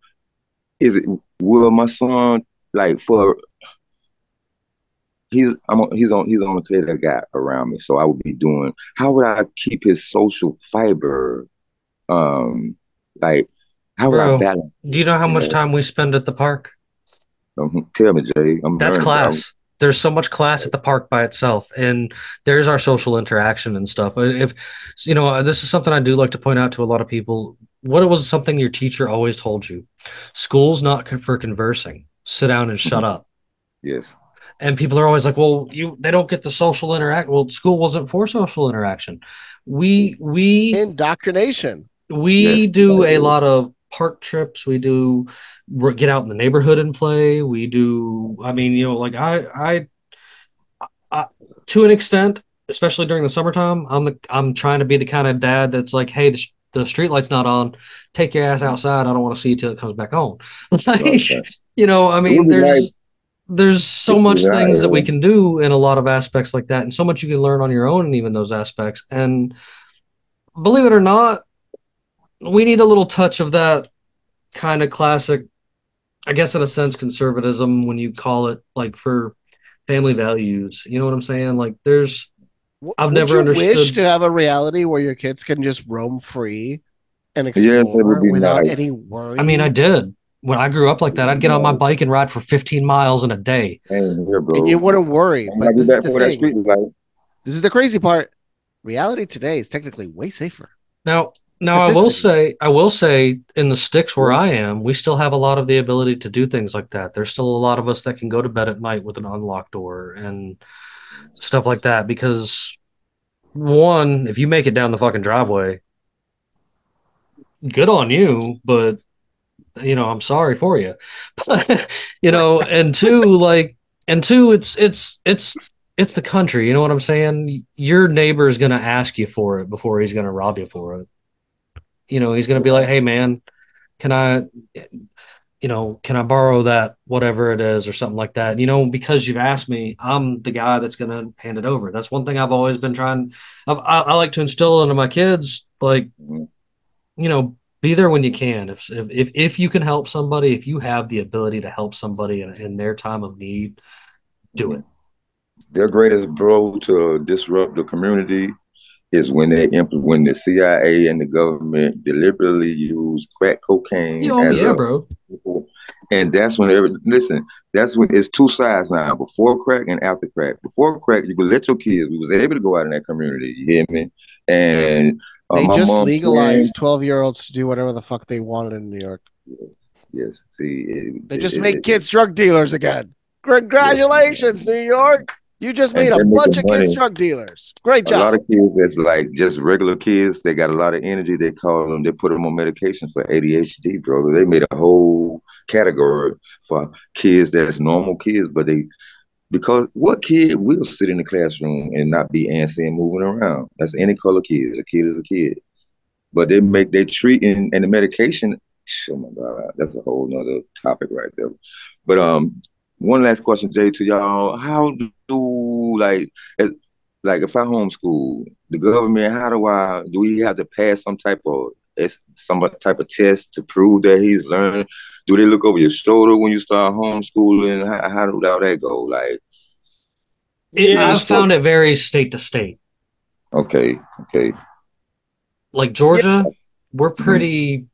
is it will my son like for he's I'm on, he's on he's on the kid that got around me, so I would be doing. How would I keep his social fiber? Um, like how would I balance? Do you know how much time we spend at the park? Um, tell me, Jay. I'm That's class. There's so much class at the park by itself, and there's our social interaction and stuff. If you know, this is something I do like to point out to a lot of people. What it was something your teacher always told you: school's not for conversing. Sit down and shut mm-hmm. up. Yes. and people are always like well you they don't get the social interact well school wasn't for social interaction we we indoctrination. we Yes, do a lot of park trips we do we get out in the neighborhood and play we do i mean you know like i i, I to an extent especially during the summertime i'm the i'm trying to be the kind of dad that's like hey the, the street light's not on take your ass outside i don't want to see you till it comes back on. [laughs] Like Okay. you know i mean there's like- there's so much right, things that we can do in a lot of aspects like that and so much you can learn on your own in even those aspects and believe it or not we need a little touch of that kind of classic i guess in a sense conservatism when you call it like for family values you know what i'm saying? Like there's I've Would never you understood- Wish to have a reality where your kids can just roam free and Yes, it explore be without nice. any worry. i mean i did when I grew up like that, I'd get on my bike and ride for 15 miles in a day. Ain't here. And you wouldn't worry. Ain't But this be is the thing. street. This is the crazy part. Reality today is technically way safer. Now, now I will say, I will say, in the sticks where I am, we still have a lot of the ability to do things like that. There's still a lot of us that can go to bed at night with an unlocked door and stuff like that. Because one, if you make it down the fucking driveway, good on you, but you know, I'm sorry for you. [laughs] you know, and two, like, and two, it's it's it's it's the country. You know what I'm saying? Your neighbor is gonna ask you for it before he's gonna rob you for it. You know, he's gonna be like, "Hey, man, can I, you know, can I borrow that whatever it is or something like that?" You know, because you've asked me, I'm the guy that's gonna hand it over. That's one thing I've always been trying. I've, I, I like to instill into my kids, like, you know, be there when you can. If if if you can help somebody, if you have the ability to help somebody in, in their time of need, do it. Their greatest blow to disrupt the community is when they implement when the CIA and the government deliberately use crack cocaine Yo, as yeah, a bro. And that's when every listen, that's when it's two sides now, before crack and after crack. Before crack, you could let your kids, we was able to go out in that community, you hear me? And uh, They just mom legalized 12 year olds to do whatever the fuck they wanted in New York. came- yes, see, it- They it- just it- make it- kids drug dealers again. Congratulations, New York. You just And made a bunch of kids drug dealers. Great job. a lot of kids that's like just regular kids, they got a lot of energy. They call them, they put them on medication for ADHD, bro. They made a whole category for kids that's normal kids, but they because what kid will sit in the classroom and not be antsy and moving around? That's any color kid. A kid is a kid. But they make they treat and, and the medication, oh my god, that's a whole nother topic right there. But um one last question, Jay, to y'all. How do like it- like if I homeschool the government, how do I do we have to pass some type of it's some type of test to prove that he's learning? Do they look over your shoulder when you start homeschooling? How, how do all that go? Like, It, I've found it varies state to state. okay, okay, Like Georgia, we're pretty.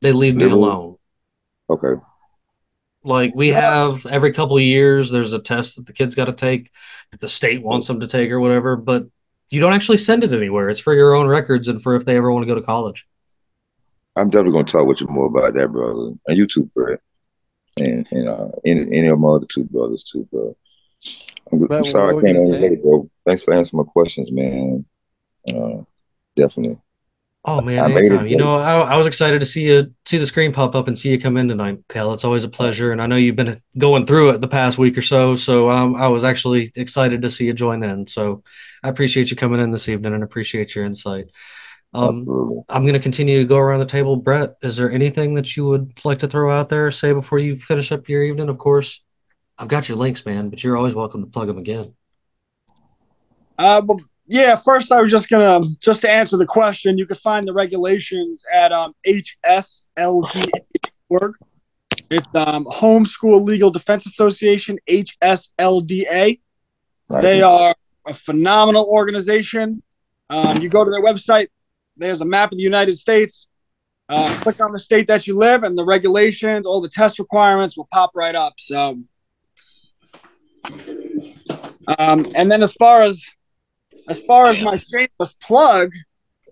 They leave me Liberal. alone. okay. Like we have every couple of years, there's a test that the kids got to take, that the state wants them to take or whatever. But you don't actually send it anywhere. It's for your own records and for if they ever want to go to college. I'm definitely gonna talk with you more about that, brother, and you too, Brett, and and uh, any any of my other two brothers too, bro. I'm, But I'm sorry I can't answer say? later, bro. Thanks for answering my questions, man. Uh, definitely. Oh man, I anytime. You know, I, I was excited to see you see the screen pop up and see you come in tonight, Cal. It's always a pleasure, and I know you've been going through it the past week or so. So um, I was actually excited to see you join in. So I appreciate you coming in this evening and appreciate your insight. Um, I'm going to continue to go around the table. Brett, is there anything that you would like to throw out there, say before you finish up your evening? Of course, I've got your links, man, but you're always welcome to plug them again. Uh, well, yeah. First, I was just gonna just to answer the question. You can find the regulations at um, HSLDA.org. It's um, Homeschool Legal Defense Association (HSLDA). Right. They are a phenomenal organization. Um, you go to their website. There's a map of the United States. Uh, click on the state that you live, and the regulations, all the test requirements will pop right up. So, um, and then as far as as far as my shameless plug,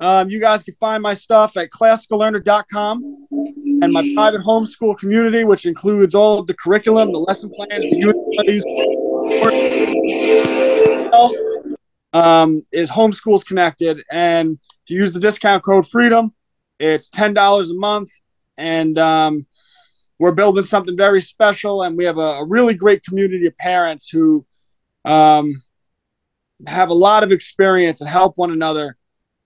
um, you guys can find my stuff at classicallearner.com and my private homeschool community, which includes all of the curriculum, the lesson plans, the unit studies. Um, is Homeschools Connected, and if you use the discount code Freedom, it's ten dollars a month, and um, we're building something very special, and we have a, a really great community of parents who um, have a lot of experience and help one another,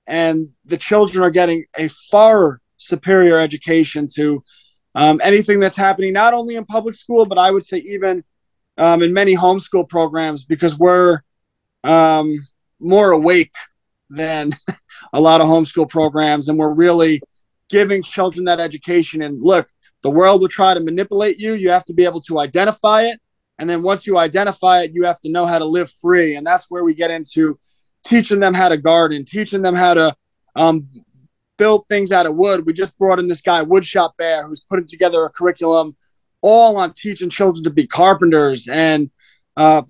and the children are getting a far superior education to um, anything that's happening not only in public school, but I would say even um, in many homeschool programs because we're um, more awake than [laughs] a lot of homeschool programs, and we're really giving children that education. And look, the world will try to manipulate you. You have to be able to identify it. And then once you identify it, you have to know how to live free. And that's where we get into teaching them how to garden, teaching them how to um, build things out of wood. We just brought in this guy, Woodshop Bear, who's putting together a curriculum all on teaching children to be carpenters and uh,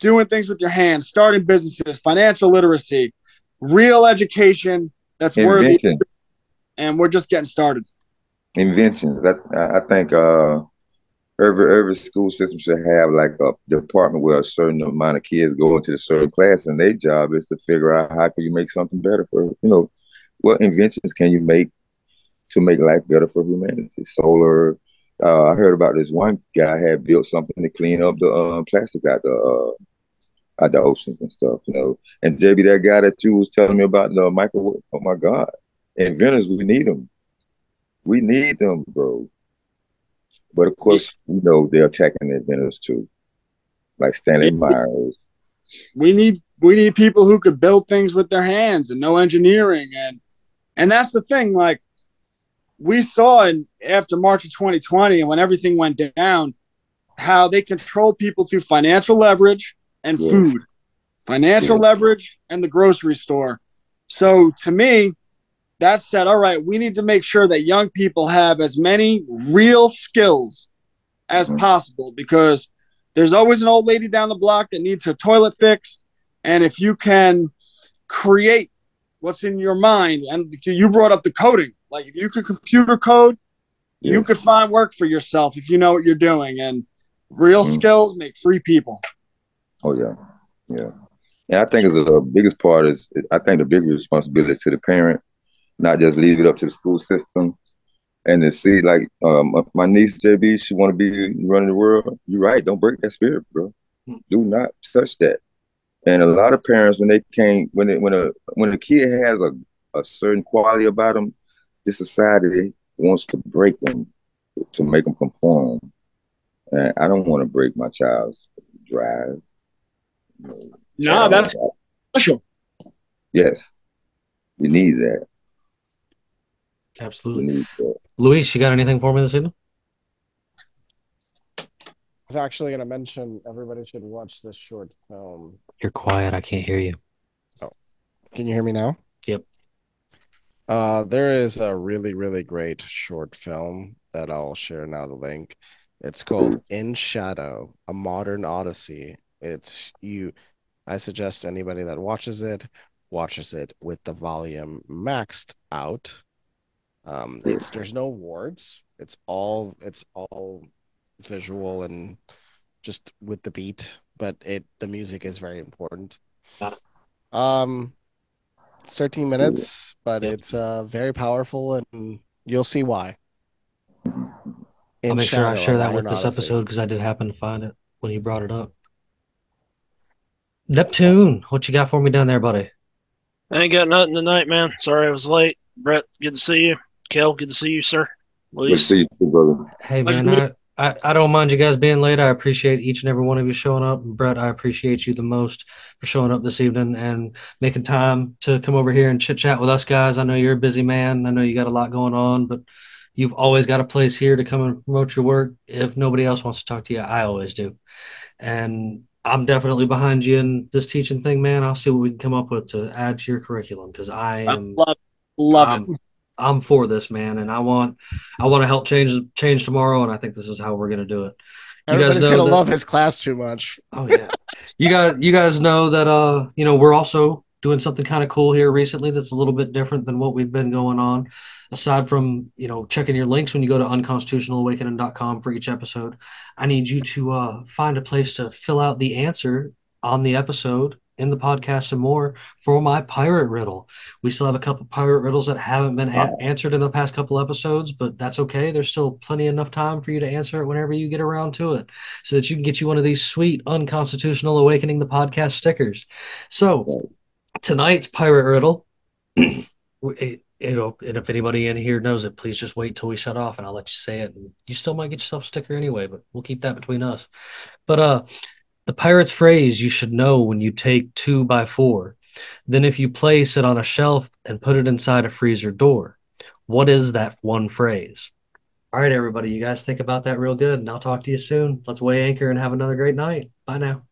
doing things with your hands, starting businesses, financial literacy, real education that's worthy. And we're just getting started. Inventions. I I think uh, every every school system should have like a department where a certain amount of kids go into a certain class, and their job is to figure out how can you make something better for you know what inventions can you make to make life better for humanity. Solar. Uh, I heard about this one guy had built something to clean up the uh, plastic out the uh, out the oceans and stuff, you know. And JB, that guy that you was telling me about the microwave. Oh my God, inventors, we need them. We need them, bro. But of course, you know they're attacking the inventors too, like Stanley Meyers. we need we need people who could build things with their hands and no engineering and and that's the thing like we saw in after march of 2020 and when everything went down how they controlled people through financial leverage and Yes. food financial Yes. leverage and the grocery store so to me that said all right we need to make sure that young people have as many real skills as Mhm. possible because there's always an old lady down the block that needs her toilet fixed and if you can create what's in your mind and you brought up the coding like if you could computer code you could find work for yourself if you know what you're doing and real Mhm. skills make free people Oh yeah, yeah. And I think the biggest part is I think the bigger responsibility is to the parent, not just leave it up to the school system. And to see like um, my niece JB, she want to be running the world. You're right. Don't break that spirit, bro. Do not touch that. And a lot of parents, when they can't, when it, when a when a kid has a, a certain quality about them, this society wants to break them to make them conform. And I don't want to break my child's drive. no that's special Yes, we need that. We Absolutely. Luis, you got anything for me this evening? I was actually going to mention everybody should watch this short film. You're quiet. I can't hear you. Oh, Can you hear me now? Yep. Uh, there is a really, really great short film that I'll share now the link. It's called In Shadow, a modern odyssey. It's you I suggest anybody that watches it watches it with the volume maxed out. Um, it's there's no words. It's all it's all visual and just with the beat, but it the music is very important. Um, it's 13 minutes, but Yep. it's uh very powerful, and you'll see why. I'll make sure I share that with this Odyssey. episode because I did happen to find it when you brought it up. Neptune, what you got for me down there, buddy? I ain't got nothing tonight, man. Sorry I was late. Brett, good to see you. Kell, good to see you, sir. Good to see you, brother. Hey Let's man, I, I, I don't mind you guys being late. I appreciate each and every one of you showing up. And Brett, I appreciate you the most for showing up this evening and making time to come over here and chit chat with us guys. I know you're a busy man. I know you got a lot going on, but you've always got a place here to come and promote your work. If nobody else wants to talk to you, I always do. And I'm definitely behind you in this teaching thing, man. I'll see what we can come up with to add to your curriculum because I I am love love I'm, it I'm for this, man, and I want I want to help change change tomorrow, and I think this is how we're gonna do it. You guys Everybody's gonna that- love his class too much. Oh yeah, you guys you guys know that uh you know we're also doing something kind of cool here recently that's a little bit different than what we've been going on. Aside from you know checking your links when you go to unconstitutionalawakening.com for each episode, I need you to uh find a place to fill out the answer on the episode in the podcast and more for my pirate riddle. We still have a couple pirate riddles that haven't been a- answered in the past couple episodes, but that's okay. There's still plenty enough time for you to answer it whenever you get around to it so that you can get you one of these sweet unconstitutional awakening the podcast stickers. So tonight's pirate riddle, [clears throat] it- you know, and if anybody in here knows it, please just wait till we shut off and I'll let you say it. And you still might get yourself a sticker anyway, but we'll keep that between us. But uh the pirate's phrase you should know when you take two by four. Then if you place it on a shelf and put it inside a freezer door, what is that one phrase? All right, everybody, you guys think about that real good, and I'll talk to you soon. Let's weigh anchor and have another great night. Bye now.